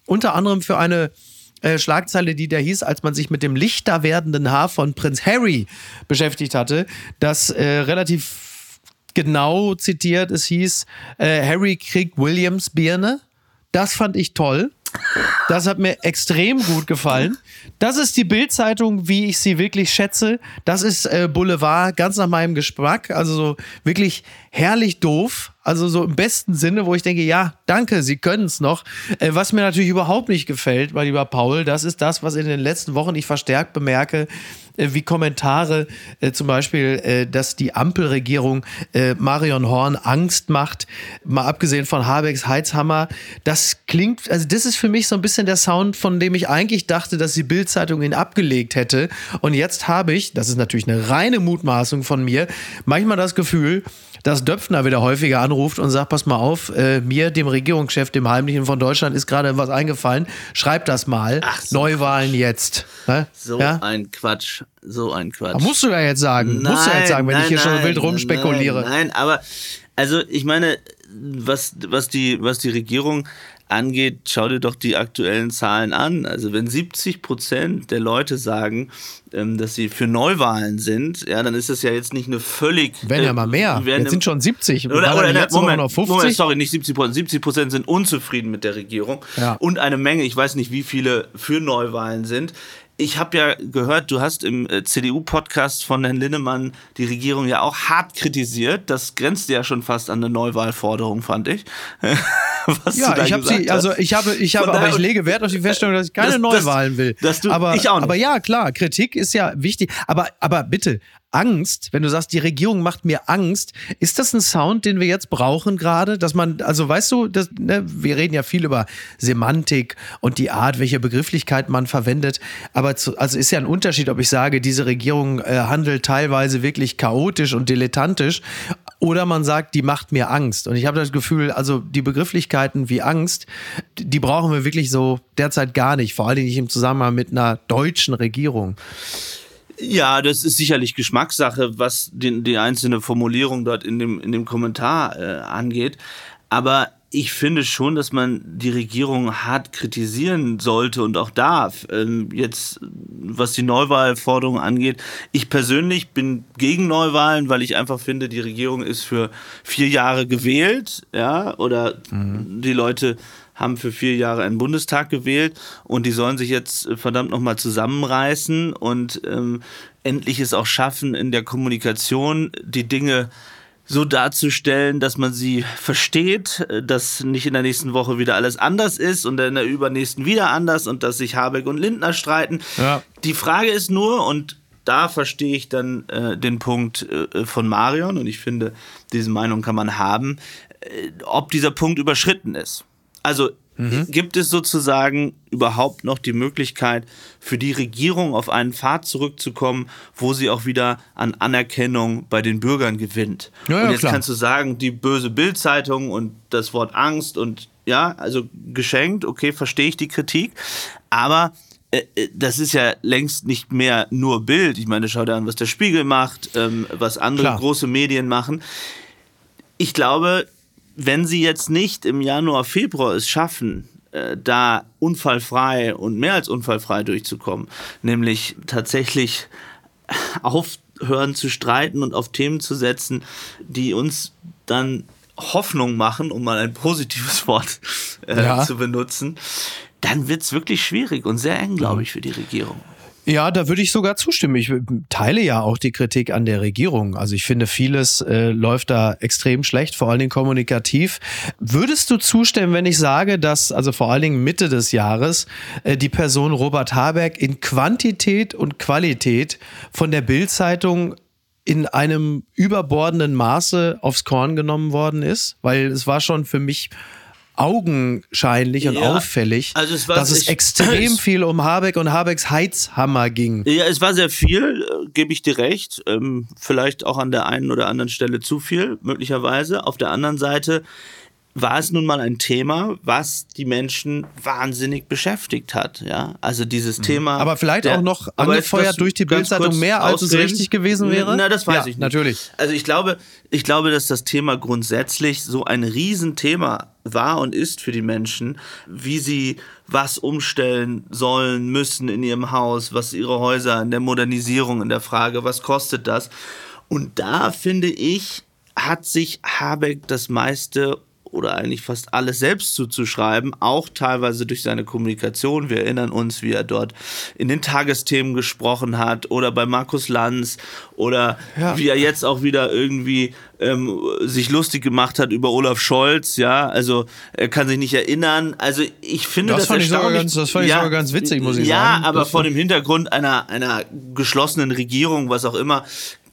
Unter anderem für eine äh, Schlagzeile, die da hieß, als man sich mit dem lichter werdenden Haar von Prinz Harry beschäftigt hatte, das äh, relativ genau zitiert, es hieß, äh, Harry kriegt Williams Birne. Das fand ich toll. Das hat mir extrem gut gefallen. Das ist die Bildzeitung, wie ich sie wirklich schätze. Das ist äh, Boulevard, ganz nach meinem Geschmack. Also so wirklich herrlich doof. Also so im besten Sinne, wo ich denke, ja, danke, Sie können es noch. Äh, was mir natürlich überhaupt nicht gefällt, mein lieber Paul, das ist das, was in den letzten Wochen ich verstärkt bemerke, äh, wie Kommentare, äh, zum Beispiel, äh, dass die Ampelregierung äh, Marion Horn Angst macht, mal abgesehen von Habecks Heizhammer. Das klingt, also das ist für mich so ein bisschen der Sound, von dem ich eigentlich dachte, dass die Bildzeitung ihn abgelegt hätte. Und jetzt habe ich, das ist natürlich eine reine Mutmaßung von mir, manchmal das Gefühl, dass Döpfner wieder häufiger anruft und sagt, pass mal auf, äh, mir, dem Regierungschef, dem Heimlichen von Deutschland, ist gerade was eingefallen. Schreib das mal. Ach, so Neuwahlen jetzt. Ne? So ja? ein Quatsch. So ein Quatsch. Aber musst du ja jetzt sagen. Nein, musst du jetzt sagen, wenn nein, ich hier nein, schon wild rumspekuliere. Nein, nein, aber also ich meine, was, was, die, was die Regierung angeht, schau dir doch die aktuellen Zahlen an. Also wenn 70 Prozent der Leute sagen, ähm, dass sie für Neuwahlen sind, ja, dann ist das ja jetzt nicht eine völlig. Wenn ja mal mehr. Äh, jetzt sind schon 70. Oder, oder, oder Moment, noch 50? Moment, sorry, nicht 70 Prozent. 70 Prozent sind unzufrieden mit der Regierung. Ja. Und eine Menge, ich weiß nicht, wie viele für Neuwahlen sind ich habe ja gehört, du hast im äh, CDU-Podcast von Herrn Linnemann die Regierung ja auch hart kritisiert. Das grenzte ja schon fast an eine Neuwahlforderung, fand ich. Was ja, ich habe sie, also ich habe, ich habe, aber ich lege Wert auf die Feststellung, dass ich keine das, Neuwahlen will. Dass du, aber, ich auch nicht. aber ja, klar, Kritik ist ja wichtig. Aber, aber bitte, Angst, wenn du sagst, die Regierung macht mir Angst, ist das ein Sound, den wir jetzt brauchen gerade? Dass man, also weißt du, das, ne, wir reden ja viel über Semantik und die Art, welche Begrifflichkeit man verwendet. Aber zu, also ist ja ein Unterschied, ob ich sage, diese Regierung äh, handelt teilweise wirklich chaotisch und dilettantisch oder man sagt, die macht mir Angst. Und ich habe das Gefühl, also die Begrifflichkeiten wie Angst, die brauchen wir wirklich so derzeit gar nicht, vor allem nicht im Zusammenhang mit einer deutschen Regierung. Ja, das ist sicherlich Geschmackssache, was die, die einzelne Formulierung dort in dem, in dem Kommentar äh, angeht. Aber ich finde schon, dass man die Regierung hart kritisieren sollte und auch darf. Ähm, jetzt, was die Neuwahlforderung angeht, ich persönlich bin gegen Neuwahlen, weil ich einfach finde, die Regierung ist für vier Jahre gewählt, ja, oder mhm. die Leute haben für vier Jahre einen Bundestag gewählt und die sollen sich jetzt äh, verdammt nochmal zusammenreißen und ähm, endlich es auch schaffen, in der Kommunikation die Dinge so darzustellen, dass man sie versteht, äh, dass nicht in der nächsten Woche wieder alles anders ist und in der übernächsten wieder anders und dass sich Habeck und Lindner streiten. Ja. Die Frage ist nur, und da verstehe ich dann äh, den Punkt äh, von Marion und ich finde, diese Meinung kann man haben, äh, ob dieser Punkt überschritten ist. Also mhm. gibt es sozusagen überhaupt noch die Möglichkeit für die Regierung auf einen Pfad zurückzukommen, wo sie auch wieder an Anerkennung bei den Bürgern gewinnt. Ja, und jetzt klar. kannst du sagen, die böse Bildzeitung und das Wort Angst und ja, also geschenkt, okay, verstehe ich die Kritik, aber äh, äh, das ist ja längst nicht mehr nur Bild. Ich meine, schau dir an, was der Spiegel macht, ähm, was andere Klar. große Medien machen. Ich glaube, wenn sie jetzt nicht im Januar, Februar es schaffen, äh, da unfallfrei und mehr als unfallfrei durchzukommen, nämlich tatsächlich aufhören zu streiten und auf Themen zu setzen, die uns dann Hoffnung machen, um mal ein positives Wort äh, ja. zu benutzen, dann wird es wirklich schwierig und sehr eng, glaube ich, für die Regierung. Ja, da würde ich sogar zustimmen. Ich teile ja auch die Kritik an der Regierung. Also ich finde, vieles äh, läuft da extrem schlecht, vor allen Dingen kommunikativ. Würdest du zustimmen, wenn ich sage, dass also vor allen Dingen Mitte des Jahres äh, die Person Robert Habeck in Quantität und Qualität von der Bildzeitung in einem überbordenden Maße aufs Korn genommen worden ist? Weil es war schon für mich augenscheinlich und ja, auffällig, also es war, dass es ich, extrem viel um Habeck und Habecks Heizhammer ging. Ja, es war sehr viel, äh, gebe ich dir recht. Ähm, vielleicht auch an der einen oder anderen Stelle zu viel, möglicherweise. Auf der anderen Seite war es nun mal ein Thema, was die Menschen wahnsinnig beschäftigt hat. Ja, also dieses mhm. Thema. Aber vielleicht der, auch noch angefeuert durch die Bildzeitung mehr, als ausreden. es richtig gewesen wäre. Na, das weiß ja, ich nicht. Natürlich. Also ich glaube, ich glaube, dass das Thema grundsätzlich so ein Riesenthema war und ist für die Menschen, wie sie was umstellen sollen, müssen in ihrem Haus, was ihre Häuser in der Modernisierung, in der Frage, was kostet das. Und da finde ich, hat sich Habeck das meiste oder eigentlich fast alles selbst zuzuschreiben, auch teilweise durch seine Kommunikation. Wir erinnern uns, wie er dort in den Tagesthemen gesprochen hat oder bei Markus Lanz oder ja. wie er jetzt auch wieder irgendwie ähm, sich lustig gemacht hat über Olaf Scholz, ja, also er kann sich nicht erinnern. Also ich finde das, das fand ich sogar ganz, das fand ja, ich sogar ganz witzig, muss ich ja, sagen. Ja, aber vor dem Hintergrund einer einer geschlossenen Regierung, was auch immer,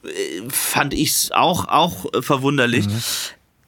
äh, fand ich es auch auch verwunderlich. Mhm.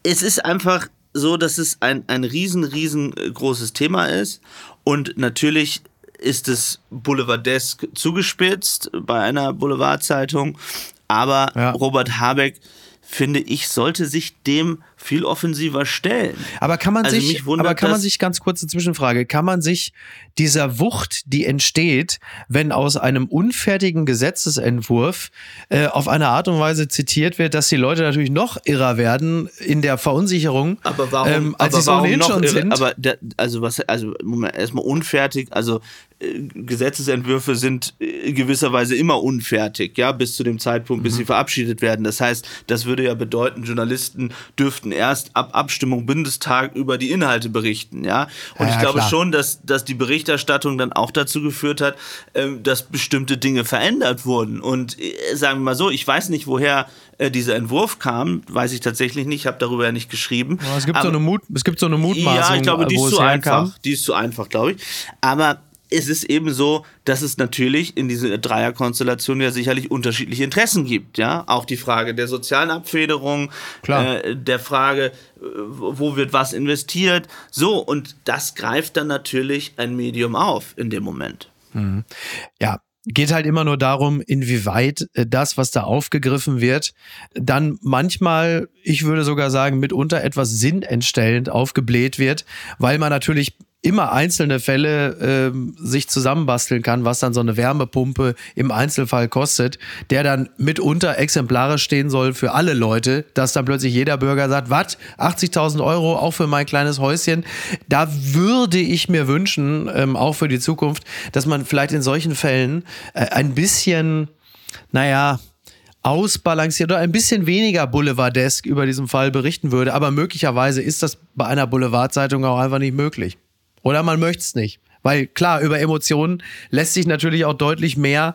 Es ist einfach so, dass es ein ein riesen riesengroßes Thema ist und natürlich ist es boulevardesk zugespitzt bei einer Boulevardzeitung, aber ja. Robert Habeck finde ich, sollte sich dem viel offensiver stellen. Aber kann man also sich, aber kann man sich ganz kurze Zwischenfrage, kann man sich dieser Wucht, die entsteht, wenn aus einem unfertigen Gesetzesentwurf äh, auf eine Art und Weise zitiert wird, dass die Leute natürlich noch irrer werden in der Verunsicherung, aber warum, ähm, als aber sie warum ohnehin schon irre? sind. Aber der, also was, also erstmal unfertig, also äh, Gesetzesentwürfe sind in gewisser Weise immer unfertig, ja, bis zu dem Zeitpunkt, bis mhm. sie verabschiedet werden. Das heißt, das würde ja bedeuten, Journalisten dürften erst ab Abstimmung Bundestag über die Inhalte berichten, ja. Und ja, ich glaube klar. schon, dass, dass die Berichterstattung dann auch dazu geführt hat, ähm, dass bestimmte Dinge verändert wurden. Und äh, sagen wir mal so, ich weiß nicht, woher äh, dieser Entwurf kam, weiß ich tatsächlich nicht, ich habe darüber ja nicht geschrieben. Ja, es, gibt Aber, so eine Mut, es gibt so eine Mutmaßung. Ja, ich glaube, die ist zu einfach. Die ist zu einfach, glaube ich. Aber es ist eben so, dass es natürlich in dieser Dreierkonstellation ja sicherlich unterschiedliche Interessen gibt. Ja, auch die Frage der sozialen Abfederung, äh, der Frage, äh, wo wird was investiert. So, und das greift dann natürlich ein Medium auf in dem Moment. Mhm. Ja, geht halt immer nur darum, inwieweit äh, das, was da aufgegriffen wird, dann manchmal, ich würde sogar sagen, mitunter etwas sinnentstellend aufgebläht wird, weil man natürlich immer einzelne Fälle ähm, sich zusammenbasteln kann, was dann so eine Wärmepumpe im Einzelfall kostet, der dann mitunter exemplarisch stehen soll für alle Leute, dass dann plötzlich jeder Bürger sagt, was, 80.000 Euro auch für mein kleines Häuschen. Da würde ich mir wünschen, ähm, auch für die Zukunft, dass man vielleicht in solchen Fällen äh, ein bisschen, naja, ausbalanciert oder ein bisschen weniger boulevardesk über diesen Fall berichten würde. Aber möglicherweise ist das bei einer Boulevardzeitung auch einfach nicht möglich. Oder man möchte es nicht. Weil klar, über Emotionen lässt sich natürlich auch deutlich mehr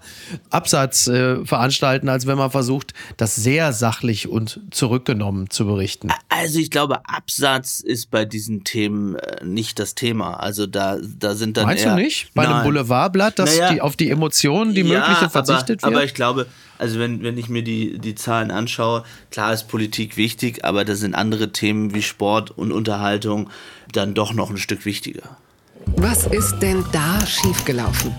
Absatz äh, veranstalten, als wenn man versucht, das sehr sachlich und zurückgenommen zu berichten. Also ich glaube, Absatz ist bei diesen Themen äh, nicht das Thema. Also da, da sind dann Meinst eher, du nicht? Bei nein. einem Boulevardblatt, dass naja, die, auf die Emotionen, die ja, mögliche verzichtet aber, wird? Aber ich glaube, also wenn, wenn ich mir die, die Zahlen anschaue, klar ist Politik wichtig, aber da sind andere Themen wie Sport und Unterhaltung dann doch noch ein Stück wichtiger. Was ist denn da schiefgelaufen?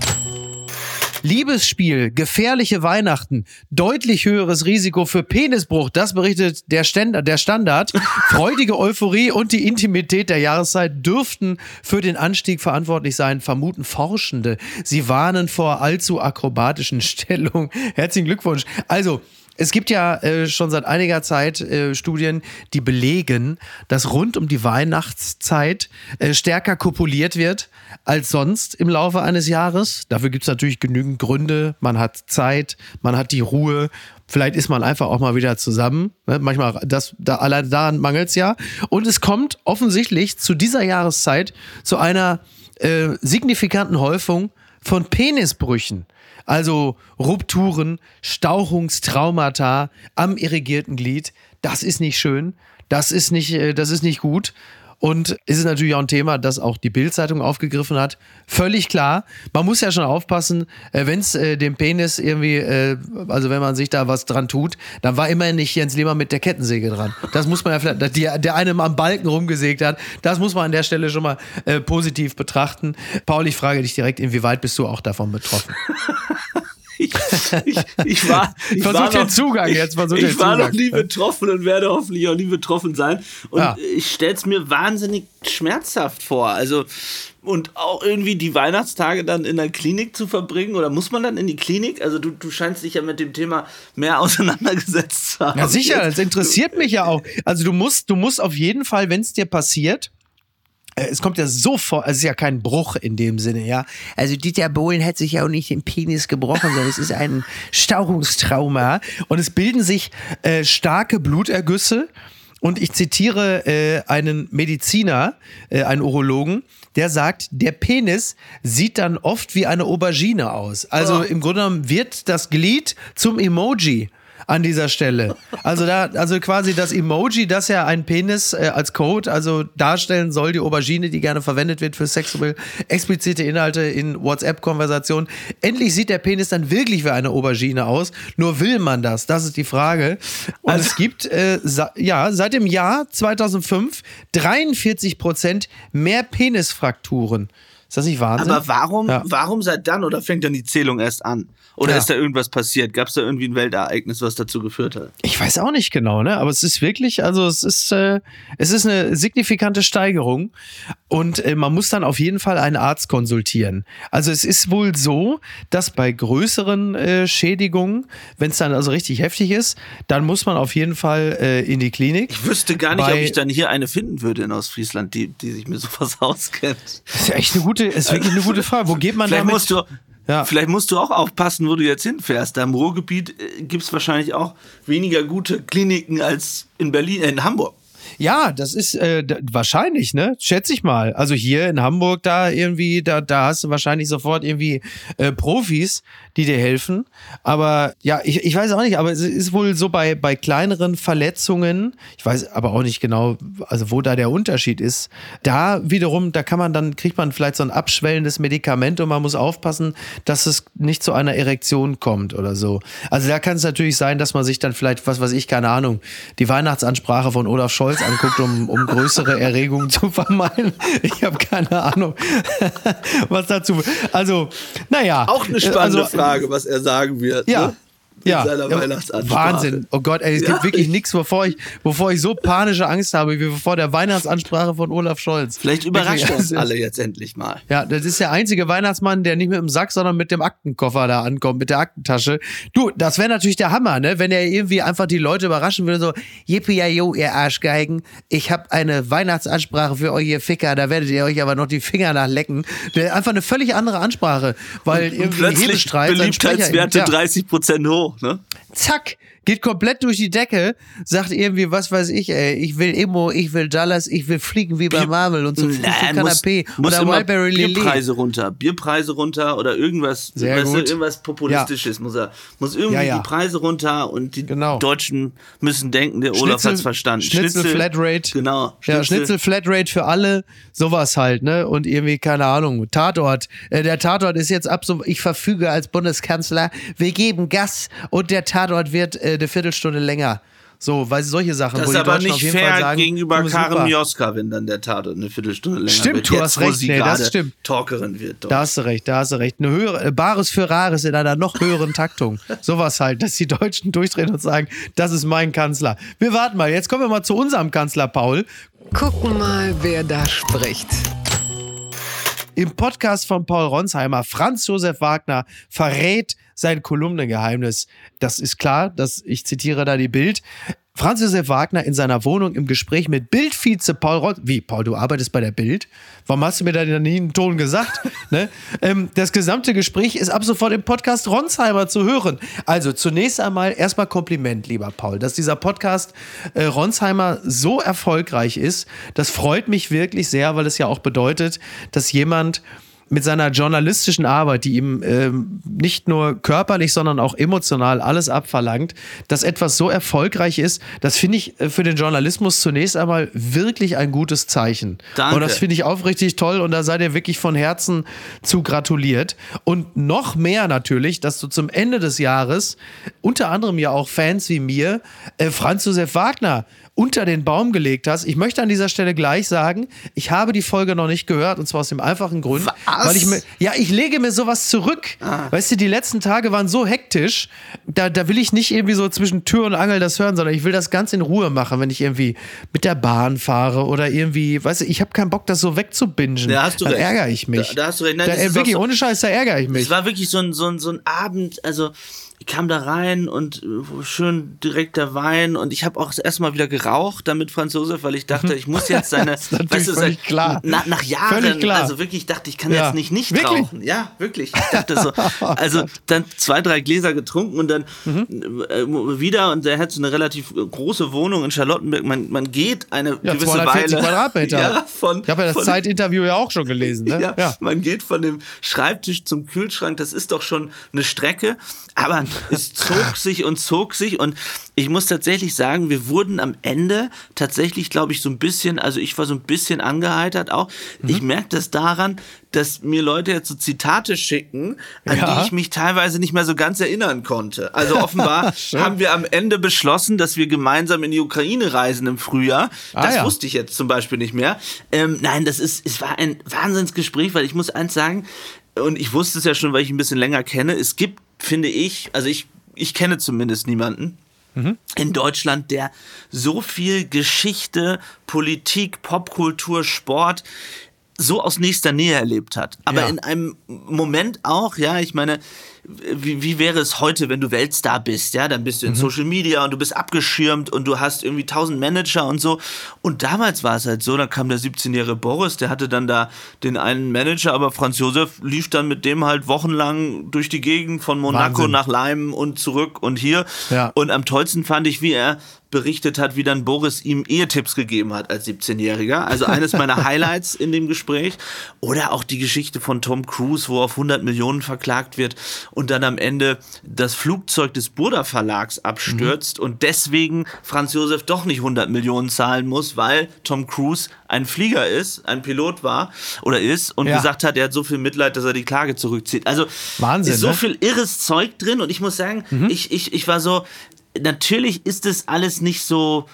Liebesspiel, gefährliche Weihnachten, deutlich höheres Risiko für Penisbruch, das berichtet der, Ständer, der Standard. Freudige Euphorie und die Intimität der Jahreszeit dürften für den Anstieg verantwortlich sein, vermuten Forschende. Sie warnen vor allzu akrobatischen Stellungen. Herzlichen Glückwunsch. Also, es gibt ja äh, schon seit einiger Zeit äh, Studien, die belegen, dass rund um die Weihnachtszeit äh, stärker kopuliert wird als sonst im Laufe eines Jahres. Dafür gibt es natürlich genügend Gründe. Man hat Zeit, man hat die Ruhe. Vielleicht ist man einfach auch mal wieder zusammen. Ne? Manchmal, das, da, allein daran mangelt es ja. Und es kommt offensichtlich zu dieser Jahreszeit zu einer äh, signifikanten Häufung von Penisbrüchen. Also Rupturen, Stauchungstraumata am irrigierten Glied. Das ist nicht schön. Das ist nicht, äh, das ist nicht gut. Und es ist natürlich auch ein Thema, das auch die Bildzeitung aufgegriffen hat. Völlig klar. Man muss ja schon aufpassen, äh, wenn es äh, dem Penis irgendwie, äh, also wenn man sich da was dran tut, dann war immerhin nicht Jens Lehmann mit der Kettensäge dran. Das muss man ja vielleicht, die, der einem am Balken rumgesägt hat, das muss man an der Stelle schon mal äh, positiv betrachten. Paul, ich frage dich direkt, inwieweit bist du auch davon betroffen? ich, ich, ich war. Ich versuch war den noch, Zugang jetzt. Versuch ich war Zugang. noch nie betroffen und werde hoffentlich auch nie betroffen sein. Und ja. ich stelle es mir wahnsinnig schmerzhaft vor. Also, und auch irgendwie die Weihnachtstage dann in der Klinik zu verbringen oder muss man dann in die Klinik? Also du, du scheinst dich ja mit dem Thema mehr auseinandergesetzt zu haben. Ja sicher, das interessiert mich ja auch. Also du musst, du musst auf jeden Fall, wenn es dir passiert, es kommt ja sofort, es ist ja kein Bruch in dem Sinne, ja. Also Dieter Bohlen hat sich ja auch nicht den Penis gebrochen, sondern es ist ein Stauchungstrauma und es bilden sich äh, starke Blutergüsse Und ich zitiere äh, einen Mediziner, äh, einen Urologen, der sagt, der Penis sieht dann oft wie eine Aubergine aus. Also Oh. im Grunde genommen wird das Glied zum Emoji an dieser Stelle. Also da, also quasi das Emoji, das ja ein Penis äh, als Code also darstellen soll, die Aubergine, die gerne verwendet wird für sexuell explizite Inhalte in WhatsApp-Konversationen. Endlich sieht der Penis dann wirklich wie eine Aubergine aus. Nur will man das? Das ist die Frage. Und es gibt äh, ja seit dem Jahr 2005 43 Prozent mehr Penisfrakturen. Ist das nicht Wahnsinn? Aber warum, Ja. warum seit dann oder fängt dann die Zählung erst an? Oder Ja. ist da irgendwas passiert? Gab es da irgendwie ein Weltereignis, was dazu geführt hat? Ich weiß auch nicht genau, ne? Aber es ist wirklich, also es ist, äh, es ist eine signifikante Steigerung und äh, man muss dann auf jeden Fall einen Arzt konsultieren. Also es ist wohl so, dass bei größeren äh, Schädigungen, wenn es dann also richtig heftig ist, dann muss man auf jeden Fall äh, in die Klinik. Ich wüsste gar nicht, ob Bei- ich dann hier eine finden würde in Ostfriesland, die, die sich mit sowas auskennt. Das ist ja echt eine gute, ist wirklich eine gute Frage. Wo geht man Vielleicht damit? musst, du, Ja. vielleicht musst du auch aufpassen, wo du jetzt hinfährst. Da im Ruhrgebiet gibt es wahrscheinlich auch weniger gute Kliniken als in Berlin, äh, in Hamburg. Ja, das ist äh, wahrscheinlich, ne? Schätze ich mal. Also hier in Hamburg, da irgendwie, da, da hast du wahrscheinlich sofort irgendwie äh, Profis, die dir helfen. Aber ja, ich, ich weiß auch nicht, aber es ist wohl so bei, bei kleineren Verletzungen, ich weiß aber auch nicht genau, also wo da der Unterschied ist. Da wiederum, da kann man dann, kriegt man vielleicht so ein abschwellendes Medikament und man muss aufpassen, dass es nicht zu einer Erektion kommt oder so. Also da kann es natürlich sein, dass man sich dann vielleicht, was weiß ich, keine Ahnung, die Weihnachtsansprache von Olaf Scholz anguckt, um, um größere Erregungen zu vermeiden. Ich habe keine Ahnung, was dazu. Also, naja. Auch eine spannende also, Frage, was er sagen wird. Ja. Ne? In Ja, seiner ja, Weihnachtsansprache. Wahnsinn. Oh Gott, ey, es gibt Ja. wirklich nichts, wovor ich, wovor ich so panische Angst habe, wie vor der Weihnachtsansprache von Olaf Scholz. Vielleicht überrascht er uns alle jetzt endlich mal. Ja, das ist der einzige Weihnachtsmann, der nicht mit dem Sack, sondern mit dem Aktenkoffer da ankommt, mit der Aktentasche. Du, das wäre natürlich der Hammer, ne? Wenn er irgendwie einfach die Leute überraschen würde, so, yippie ja jo, ihr Arschgeigen, ich habe eine Weihnachtsansprache für euch, ihr Ficker, da werdet ihr euch aber noch die Finger nachlecken. Der, einfach eine völlig andere Ansprache, weil Und irgendwie plötzlich Hebestreit Beliebtheitswerte ja. 30 Prozent hoch. Ne? zack, geht komplett durch die Decke, sagt irgendwie, was weiß ich, ey, ich will Immo, ich will Dallas, ich will fliegen wie bei Marvel und zum Frühstück Nein, Kanapé muss oder Lilly. Bierpreise runter, Bierpreise runter oder irgendwas, weißt du, irgendwas populistisches muss er, muss irgendwie Ja, ja. die Preise runter und die Genau. Deutschen müssen denken, der Olaf Schnitzel- hat's verstanden. Schnitzel Flatrate. Genau. Ja, Schnitzel Flatrate für alle, sowas halt, ne? Und irgendwie, keine Ahnung, Tatort. Äh, der Tatort ist jetzt ab so, ich verfüge als Bundeskanzler, wir geben Gas und der Tatort wird äh, eine Viertelstunde länger. So, weil solche Sachen, Das wo ist die aber Deutschen auf nicht jeden Fall fair sagen, gegenüber. Karin Mioska, wenn dann der Tatort eine Viertelstunde länger Stimmt, wird. du Jetzt, hast wo recht, sie nee, das stimmt. Talkerin wird. Dort. Da hast du recht, da hast du recht. Eine höhere, äh, Bares für Rares in einer noch höheren Taktung. Sowas halt, dass die Deutschen durchdrehen und sagen, das ist mein Kanzler. Wir warten mal, jetzt kommen wir mal zu unserem Kanzler Paul. Gucken mal, wer da spricht. Im Podcast von Paul Ronsheimer, Franz Josef Wagner verrät sein Kolumnengeheimnis. Das ist klar, dass ich zitiere da die Bild. Franz Josef Wagner in seiner Wohnung im Gespräch mit Bildvize Paul Ron Wie, Paul, du arbeitest bei der Bild? Warum hast du mir da nie einen Ton gesagt? ne? ähm, das gesamte Gespräch ist ab sofort im Podcast Ronsheimer zu hören. Also zunächst einmal erstmal Kompliment, lieber Paul, dass dieser Podcast äh, Ronsheimer so erfolgreich ist. Das freut mich wirklich sehr, weil es ja auch bedeutet, dass jemand mit seiner journalistischen Arbeit, die ihm ähm, nicht nur körperlich, sondern auch emotional alles abverlangt, dass etwas so erfolgreich ist, das finde ich äh, für den Journalismus zunächst einmal wirklich ein gutes Zeichen. Danke. Und das finde ich aufrichtig toll und da seid ihr wirklich von Herzen zu gratuliert. Und noch mehr natürlich, dass du zum Ende des Jahres unter anderem ja auch Fans wie mir äh, Franz Josef Wagner unter den Baum gelegt hast. Ich möchte an dieser Stelle gleich sagen, ich habe die Folge noch nicht gehört und zwar aus dem einfachen Grund, Was? weil ich mir, ja, ich lege mir sowas zurück. Weißt du, die letzten Tage waren so hektisch, da, da will ich nicht irgendwie so zwischen Tür und Angel das hören, sondern ich will das ganz in Ruhe machen, wenn ich irgendwie mit der Bahn fahre oder irgendwie, weißt du, ich habe keinen Bock, das so wegzubingen. Da hast du Dann recht. ärgere ich mich. Da- da hast du recht. Nein, da, äh, wirklich, so- ohne Scheiß, da ärgere ich mich. Es war wirklich so ein, so ein, so ein Abend, also ich kam da rein und äh, schön direkt der Wein und ich habe auch erstmal wieder gebraucht, damit Franz Josef, weil ich dachte, ich muss jetzt seine, das ist weißt du, völlig klar. Na, nach Jahren, klar. also wirklich, dachte ich, kann ja. jetzt nicht nicht wirklich? rauchen. Ja, wirklich. Ich dachte so, also dann zwei, drei Gläser getrunken und dann mhm. äh, wieder und der hat so eine relativ große Wohnung in Charlottenburg. Man, man geht eine ja, gewisse 240 Weile. Quadratmeter. Ja, von, ich habe ja das von, Zeitinterview ja auch schon gelesen. Ne? Ja, ja, man geht von dem Schreibtisch zum Kühlschrank. Das ist doch schon eine Strecke. Aber es zog sich und zog sich und ich muss tatsächlich sagen, wir wurden am Ende tatsächlich, glaube ich, so ein bisschen, also ich war so ein bisschen angeheitert auch. Mhm. Ich merke das daran, dass mir Leute jetzt so Zitate schicken, an ja. die ich mich teilweise nicht mehr so ganz erinnern konnte. Also offenbar haben wir am Ende beschlossen, dass wir gemeinsam in die Ukraine reisen im Frühjahr. Ah, das ja. wusste ich jetzt zum Beispiel nicht mehr. Ähm, nein, das ist, es war ein Wahnsinnsgespräch, weil ich muss eins sagen, und ich wusste es ja schon, weil ich ein bisschen länger kenne, es gibt, finde ich, also ich, ich kenne zumindest niemanden, mhm. in Deutschland, der so viel Geschichte, Politik, Popkultur, Sport so aus nächster Nähe erlebt hat. Aber ja. in einem Moment auch, ja, ich meine, wie, wie wäre es heute, wenn du Weltstar bist, ja, dann bist du in mhm. Social Media und du bist abgeschirmt und du hast irgendwie tausend Manager und so. Und damals war es halt so, dann kam der 17-jährige Boris, der hatte dann da den einen Manager, aber Franz Josef lief dann mit dem halt wochenlang durch die Gegend von Monaco Wahnsinn. nach Leim und zurück und hier. Ja. Und am tollsten fand ich, wie er berichtet hat, wie dann Boris ihm Ehetipps gegeben hat als 17-Jähriger. Also eines meiner Highlights in dem Gespräch. Oder auch die Geschichte von Tom Cruise, wo er auf 100 Millionen verklagt wird und dann am Ende das Flugzeug des Burda Verlags abstürzt mhm. und deswegen Franz Josef doch nicht 100 Millionen zahlen muss, weil Tom Cruise ein Flieger ist, ein Pilot war oder ist und ja. gesagt hat, er hat so viel Mitleid, dass er die Klage zurückzieht. Also Wahnsinn, ist so ne? viel irres Zeug drin und ich muss sagen, mhm. ich, ich, ich war so, natürlich ist es alles nicht so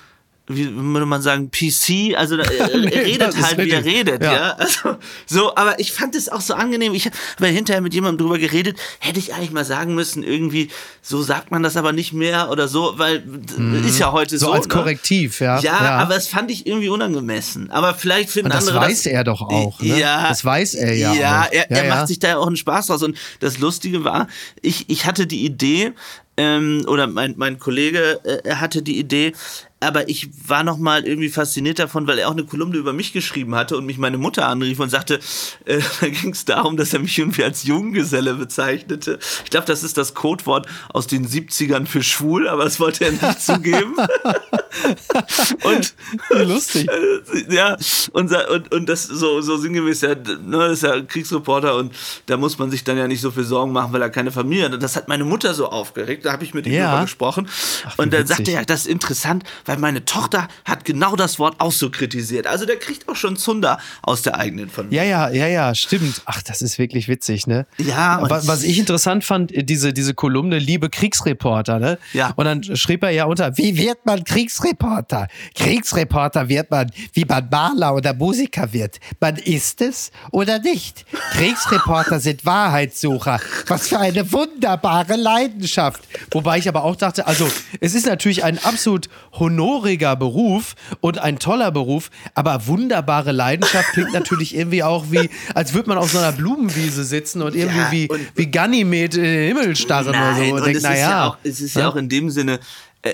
wie würde man sagen, PC, also äh, er nee, redet halt, wie er redet, ja. ja. Also, so, aber ich fand es auch so angenehm. Ich habe hinterher mit jemandem drüber geredet, hätte ich eigentlich mal sagen müssen, irgendwie, so sagt man das aber nicht mehr oder so, weil mhm. ist ja heute so. So als ne? Korrektiv, ja. ja. ja. aber es fand ich irgendwie unangemessen. Aber vielleicht finden Und das andere. Das weiß er doch auch. Ne? Ja. Das weiß er ja. Ja, er, er macht sich da ja auch einen Spaß draus. Und das Lustige war, ich, ich hatte die Idee, ähm, oder mein, mein Kollege äh, hatte die Idee, aber ich war noch mal irgendwie fasziniert davon, weil er auch eine Kolumne über mich geschrieben hatte und mich meine Mutter anrief und sagte, äh, da ging es darum, dass er mich irgendwie als Junggeselle bezeichnete. Ich glaube, das ist das Codewort aus den 70ern für schwul, aber das wollte er nicht zugeben. und lustig. Äh, ja, und, und, und das so, so sinngemäß, ja, ne, das ist ja Kriegsreporter und da muss man sich dann ja nicht so viel Sorgen machen, weil er keine Familie hat. Und das hat meine Mutter so aufgeregt, da habe ich mit ihm ja. darüber gesprochen. Ach, und dann sagte er, ja, das ist interessant, weil meine Tochter hat genau das Wort auch so kritisiert. Also der kriegt auch schon Zunder aus der eigenen Familie. Ja, ja, ja, ja, stimmt. Ach, das ist wirklich witzig, ne? Ja. Was, was ich interessant fand, diese, diese Kolumne Liebe Kriegsreporter, ne? Ja. Und dann schrieb er ja unter, wie wird man Kriegsreporter? Kriegsreporter wird man, wie man Maler oder Musiker wird. Man ist es oder nicht. Kriegsreporter sind Wahrheitssucher. Was für eine wunderbare Leidenschaft. Wobei ich aber auch dachte, also es ist natürlich ein absolut honor honoriger Beruf und ein toller Beruf, aber wunderbare Leidenschaft klingt natürlich irgendwie auch wie, als würde man auf so einer Blumenwiese sitzen und irgendwie ja, wie, und, wie Ganymed in den Himmel starren oder so. Und, und denkt, naja. Ja es ist ja auch in dem Sinne, äh,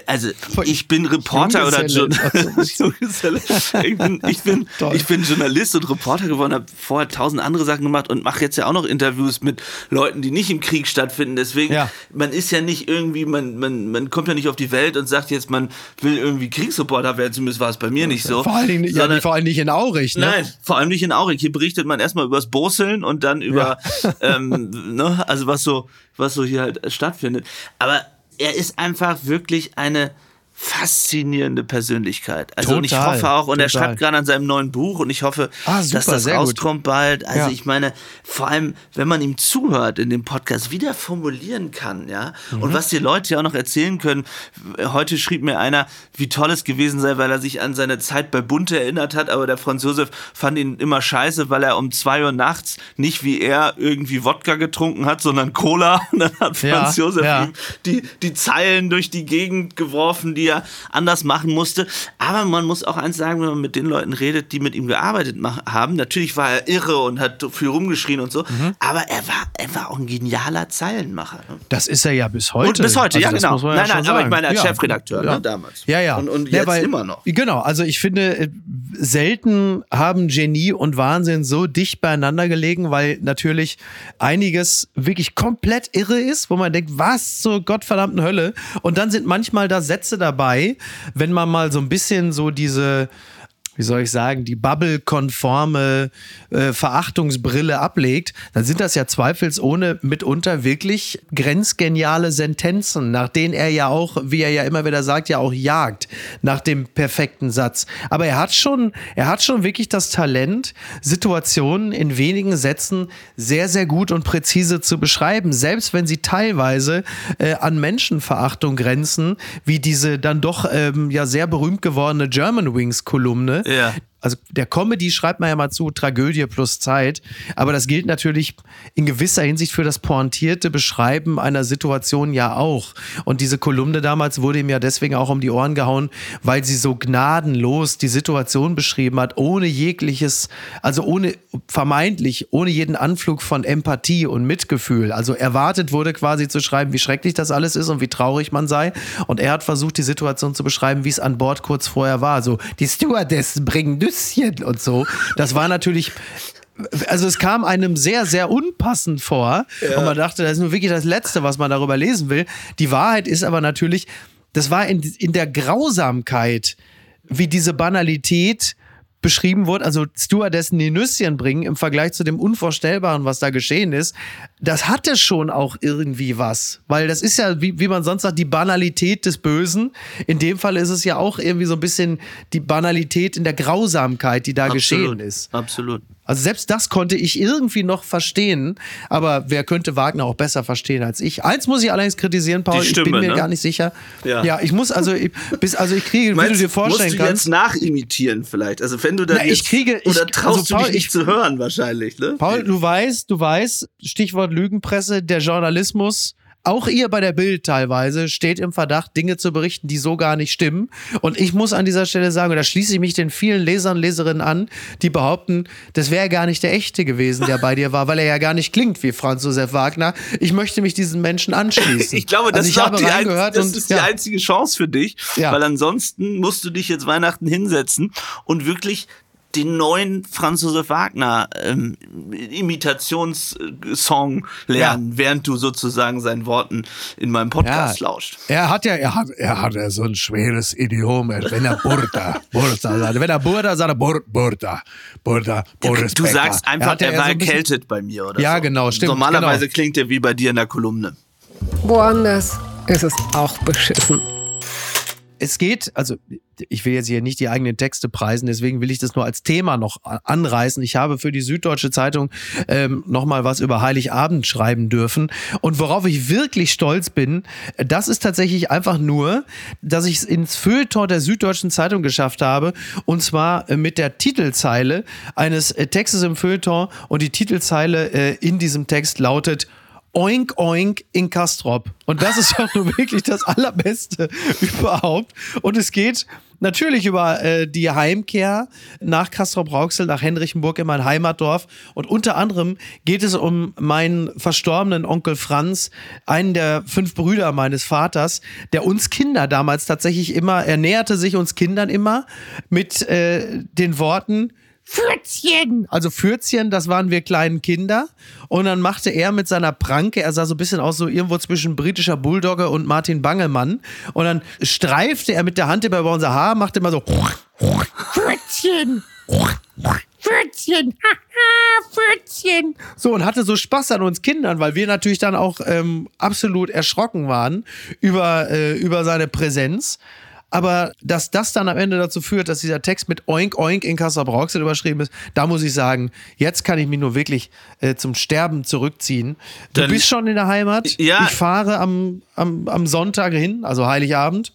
also ich bin Reporter oder Journalist. ich, bin, ich, bin, ich bin Journalist und Reporter geworden, habe vorher tausend andere Sachen gemacht und mache jetzt ja auch noch Interviews mit Leuten, die nicht im Krieg stattfinden. Deswegen, ja. man ist ja nicht irgendwie, man, man, man kommt ja nicht auf die Welt und sagt jetzt, man will irgendwie Kriegsreporter werden, zumindest war es bei mir nicht so. Vor allen Dingen, sondern, ja, vor allem nicht in Aurich, ne? Nein, vor allem nicht in Aurich. Hier berichtet man erstmal übers Boseln und dann über, ja. ähm, ne, also was so, was so hier halt stattfindet. Aber er ist einfach wirklich eine faszinierende Persönlichkeit. Also total, und ich hoffe auch, und total. er schreibt gerade an seinem neuen Buch und ich hoffe, ah, super, dass das rauskommt gut. bald. Also ja. ich meine, vor allem, wenn man ihm zuhört in dem Podcast, wie der formulieren kann, ja, mhm. und was die Leute ja auch noch erzählen können. Heute schrieb mir einer, wie toll es gewesen sei, weil er sich an seine Zeit bei Bunte erinnert hat, aber der Franz Josef fand ihn immer scheiße, weil er um zwei Uhr nachts nicht wie er irgendwie Wodka getrunken hat, sondern Cola. Und dann hat Franz ja, Josef ja. ihm die, die Zeilen durch die Gegend geworfen, die er anders machen musste. Aber man muss auch eins sagen, wenn man mit den Leuten redet, die mit ihm gearbeitet haben. Natürlich war er irre und hat viel rumgeschrien und so, mhm. aber er war, er war auch ein genialer Zeilenmacher. Ne? Das ist er ja bis heute. Und bis heute, also ja genau. Nein, ja nein, aber ich meine als ja. Chefredakteur ja. Ne, damals. Ja, ja. Und, und jetzt weil, immer noch. Genau, also ich finde, äh, selten haben Genie und Wahnsinn so dicht beieinander gelegen, weil natürlich einiges wirklich komplett irre ist, wo man denkt, was zur gottverdammten Hölle. Und dann sind manchmal da Sätze dabei, wenn man mal so ein bisschen so diese wie soll ich sagen, die Bubble-konforme äh, Verachtungsbrille ablegt, dann sind das ja zweifelsohne mitunter wirklich grenzgeniale Sentenzen, nach denen er ja auch, wie er ja immer wieder sagt, ja auch jagt nach dem perfekten Satz. Aber er hat schon, er hat schon wirklich das Talent, Situationen in wenigen Sätzen sehr, sehr gut und präzise zu beschreiben, selbst wenn sie teilweise äh, an Menschenverachtung grenzen, wie diese dann doch ähm, ja sehr berühmt gewordene German Wings Kolumne, ja also der Comedy schreibt man ja mal zu, Tragödie plus Zeit, aber das gilt natürlich in gewisser Hinsicht für das pointierte Beschreiben einer Situation ja auch. Und diese Kolumne damals wurde ihm ja deswegen auch um die Ohren gehauen, weil sie so gnadenlos die Situation beschrieben hat, ohne jegliches, also ohne vermeintlich, ohne jeden Anflug von Empathie und Mitgefühl. Also erwartet wurde quasi zu schreiben, wie schrecklich das alles ist und wie traurig man sei. Und er hat versucht, die Situation zu beschreiben, wie es an Bord kurz vorher war. So, die Stewardessen bringen Nüsschen und so. Das war natürlich also es kam einem sehr, sehr unpassend vor. Ja. Und man dachte, das ist nur wirklich das Letzte, was man darüber lesen will. Die Wahrheit ist aber natürlich, das war in, in der Grausamkeit, wie diese Banalität beschrieben wurde, also Stewardessen die Nüsschen bringen im Vergleich zu dem Unvorstellbaren, was da geschehen ist, das hatte schon auch irgendwie was. Weil das ist ja, wie, wie man sonst sagt, die Banalität des Bösen. In dem Fall ist es ja auch irgendwie so ein bisschen die Banalität in der Grausamkeit, die da Absolut. geschehen ist. Absolut. Also selbst das konnte ich irgendwie noch verstehen, aber wer könnte Wagner auch besser verstehen als ich? Eins muss ich allerdings kritisieren, Paul, Stimme, ich bin mir ne? gar nicht sicher. Ja. ja, ich muss also ich, bis also ich kriege, Meinst, wie du dir vorstellen musst du kannst. jetzt nachimitieren vielleicht, also wenn du da ich kriege ich, oder traust also, Paul, du dich nicht ich, zu hören wahrscheinlich, ne? Paul, du weißt, du weißt, Stichwort Lügenpresse, der Journalismus auch ihr bei der Bild teilweise steht im Verdacht, Dinge zu berichten, die so gar nicht stimmen. Und ich muss an dieser Stelle sagen, und da schließe ich mich den vielen Lesern, Leserinnen an, die behaupten, das wäre gar nicht der echte gewesen, der bei dir war, weil er ja gar nicht klingt wie Franz Josef Wagner. Ich möchte mich diesen Menschen anschließen. Ich glaube, das, also ich ist, die, ein, das und, ist die ja. einzige Chance für dich, ja. weil ansonsten musst du dich jetzt Weihnachten hinsetzen und wirklich den neuen Franz Josef Wagner ähm, Imitationssong lernen, ja. während du sozusagen seinen Worten in meinem Podcast ja. lauscht. Er hat ja, er hat, er hat ja so ein schweres Idiom, wenn er Burda, Burda sagt, wenn er Burda sagt, er Burda, Burda, Boris Du sagst einfach, er, er war so erkältet bei mir, oder Ja, so. genau, stimmt. Normalerweise genau. klingt er wie bei dir in der Kolumne. Woanders ist es auch beschissen es geht, also ich will jetzt hier nicht die eigenen Texte preisen, deswegen will ich das nur als Thema noch anreißen. Ich habe für die Süddeutsche Zeitung ähm, nochmal was über Heiligabend schreiben dürfen. Und worauf ich wirklich stolz bin, das ist tatsächlich einfach nur, dass ich es ins Feuilleton der Süddeutschen Zeitung geschafft habe. Und zwar äh, mit der Titelzeile eines äh, Textes im Feuilleton. Und die Titelzeile äh, in diesem Text lautet, Oink Oink in Kastrop. Und das ist ja nun wirklich das Allerbeste überhaupt. Und es geht natürlich über äh, die Heimkehr nach Kastrop-Rauxel, nach Henrichenburg in mein Heimatdorf. Und unter anderem geht es um meinen verstorbenen Onkel Franz, einen der fünf Brüder meines Vaters, der uns Kinder damals tatsächlich immer, er näherte sich uns Kindern immer mit äh, den Worten, Fürzchen. Also Fürzchen, das waren wir kleinen Kinder. Und dann machte er mit seiner Pranke, er sah so ein bisschen aus, so irgendwo zwischen britischer Bulldogge und Martin Bangelmann. Und dann streifte er mit der Hand über unser Haar, machte immer so Fürzchen. Pfürzchen, haha, Pfürzchen. So, und hatte so Spaß an uns Kindern, weil wir natürlich dann auch ähm, absolut erschrocken waren über, äh, über seine Präsenz. Aber dass das dann am Ende dazu führt, dass dieser Text mit Oink Oink in Kassel-Brauxel überschrieben ist, da muss ich sagen, jetzt kann ich mich nur wirklich äh, zum Sterben zurückziehen. Du dann, bist schon in der Heimat. Ja. Ich fahre am, am, am Sonntag hin, also Heiligabend.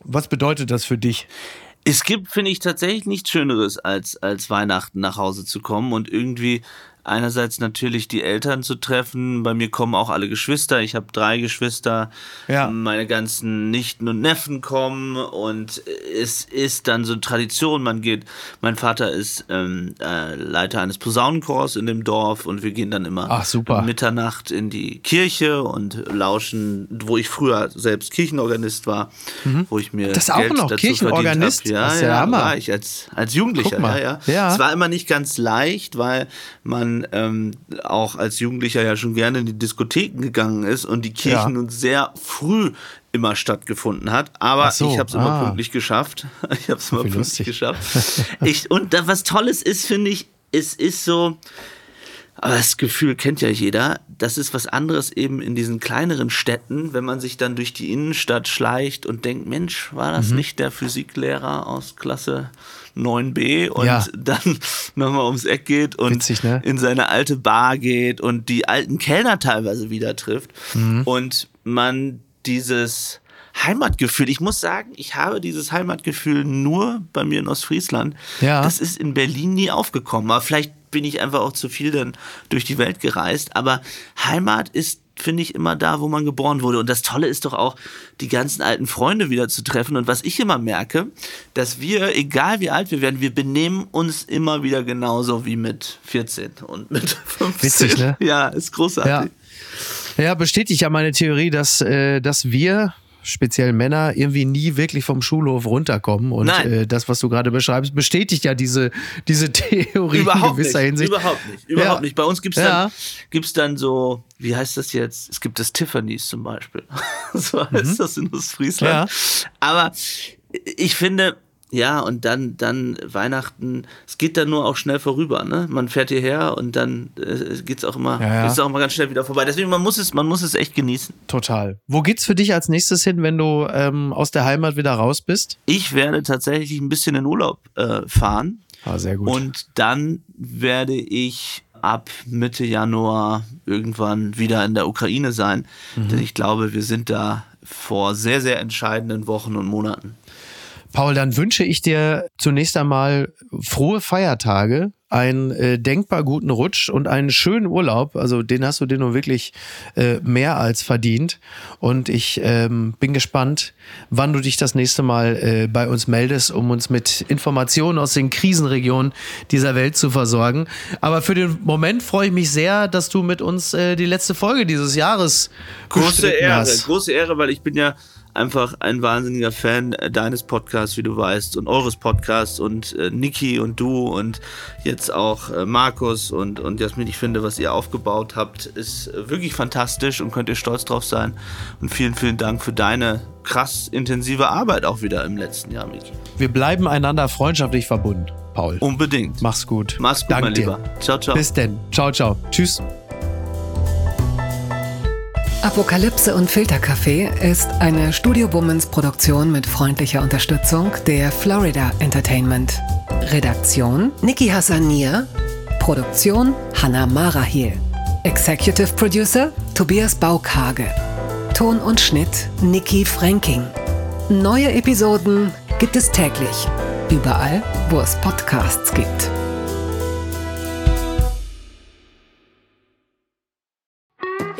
Was bedeutet das für dich? Es gibt, finde ich, tatsächlich nichts Schöneres, als, als Weihnachten nach Hause zu kommen und irgendwie einerseits natürlich die Eltern zu treffen. Bei mir kommen auch alle Geschwister. Ich habe drei Geschwister. Ja. Meine ganzen Nichten und Neffen kommen und es ist dann so eine Tradition. Man geht, mein Vater ist ähm, äh, Leiter eines Posaunenchors in dem Dorf und wir gehen dann immer Ach, super. Mitternacht in die Kirche und lauschen, wo ich früher selbst Kirchenorganist war, wo ich mir Mhm. Das ist auch Geld noch dazu Kirchenorganist? Ja, Das ist ja ja, Hammer. war ich als, als Jugendlicher. Ja, ja. Ja. Es war immer nicht ganz leicht, weil man ähm, auch als Jugendlicher ja schon gerne in die Diskotheken gegangen ist und die Kirchen Ja. nun sehr früh immer stattgefunden hat. Aber so, ich habe es immer ah. pünktlich geschafft. Ich habe es immer pünktlich lustig. geschafft. Ich, und da, was Tolles ist, finde ich, es ist so, aber das Gefühl kennt ja jeder. Das ist was anderes eben in diesen kleineren Städten, wenn man sich dann durch die Innenstadt schleicht und denkt, Mensch, war das Mhm. nicht der Physiklehrer aus Klasse 9b und Ja. dann nochmal ums Eck geht und Witzig, ne? in seine alte Bar geht und die alten Kellner teilweise wieder trifft Mhm. und man dieses Heimatgefühl, ich muss sagen, ich habe dieses Heimatgefühl nur bei mir in Ostfriesland. Ja. Das ist in Berlin nie aufgekommen. Aber vielleicht bin ich einfach auch zu viel dann durch die Welt gereist. Aber Heimat ist, finde ich, immer da, wo man geboren wurde. Und das Tolle ist doch auch, die ganzen alten Freunde wieder zu treffen. Und was ich immer merke, dass wir, egal wie alt wir werden, wir benehmen uns immer wieder genauso wie mit 14 und mit 15. Witzig, ne? Ja, ist großartig. Ja. ja, bestätigt ja meine Theorie, dass, äh, dass wir, speziell Männer, irgendwie nie wirklich vom Schulhof runterkommen. Und äh, das, was du gerade beschreibst, bestätigt ja diese, diese Theorie Überhaupt in gewisser nicht, Hinsicht. überhaupt nicht, überhaupt Ja. nicht. Bei uns gibt's Ja. dann, gibt's dann so, wie heißt das jetzt? Es gibt das Tiffany's zum Beispiel. so heißt das in Ostfriesland. Ja. Aber ich finde, ja, und dann, dann Weihnachten, es geht dann nur auch schnell vorüber, ne? Man fährt hierher und dann äh, geht's auch immer, Ja, ja. ist auch immer ganz schnell wieder vorbei. Deswegen, man muss es, man muss es echt genießen. Total. Wo geht's für dich als nächstes hin, wenn du ähm, aus der Heimat wieder raus bist? Ich werde tatsächlich ein bisschen in Urlaub äh, fahren. Ah, sehr gut. Und dann werde ich ab Mitte Januar irgendwann wieder in der Ukraine sein. Mhm. Denn ich glaube, wir sind da vor sehr, sehr entscheidenden Wochen und Monaten. Paul, dann wünsche ich dir zunächst einmal frohe Feiertage, einen äh, denkbar guten Rutsch und einen schönen Urlaub. Also den hast du dir nun wirklich äh, mehr als verdient. Und ich ähm, bin gespannt, wann du dich das nächste Mal äh, bei uns meldest, um uns mit Informationen aus den Krisenregionen dieser Welt zu versorgen. Aber für den Moment freue ich mich sehr, dass du mit uns äh, die letzte Folge dieses Jahres Große Ehre, hast. große Ehre, weil ich bin ja einfach ein wahnsinniger Fan äh, deines Podcasts, wie du weißt, und eures Podcasts und äh, Niki und du und jetzt auch äh, Markus und, und Jasmin. Ich finde, was ihr aufgebaut habt, ist wirklich fantastisch und könnt ihr stolz drauf sein. Und vielen, vielen Dank für deine krass intensive Arbeit auch wieder im letzten Jahr, Miki. Wir bleiben einander freundschaftlich verbunden, Paul. Unbedingt. Mach's gut. Mach's gut, Dank mein dir. Lieber. Ciao, ciao. Bis denn. Ciao, ciao. Tschüss. Apokalypse und Filterkaffee ist eine Studio Womans Produktion mit freundlicher Unterstützung der Florida Entertainment. Redaktion Niki Hassania. Produktion Hanna Marahiel. Executive Producer Tobias Baukage. Ton und Schnitt Niki Franking. Neue Episoden gibt es täglich. Überall, wo es Podcasts gibt.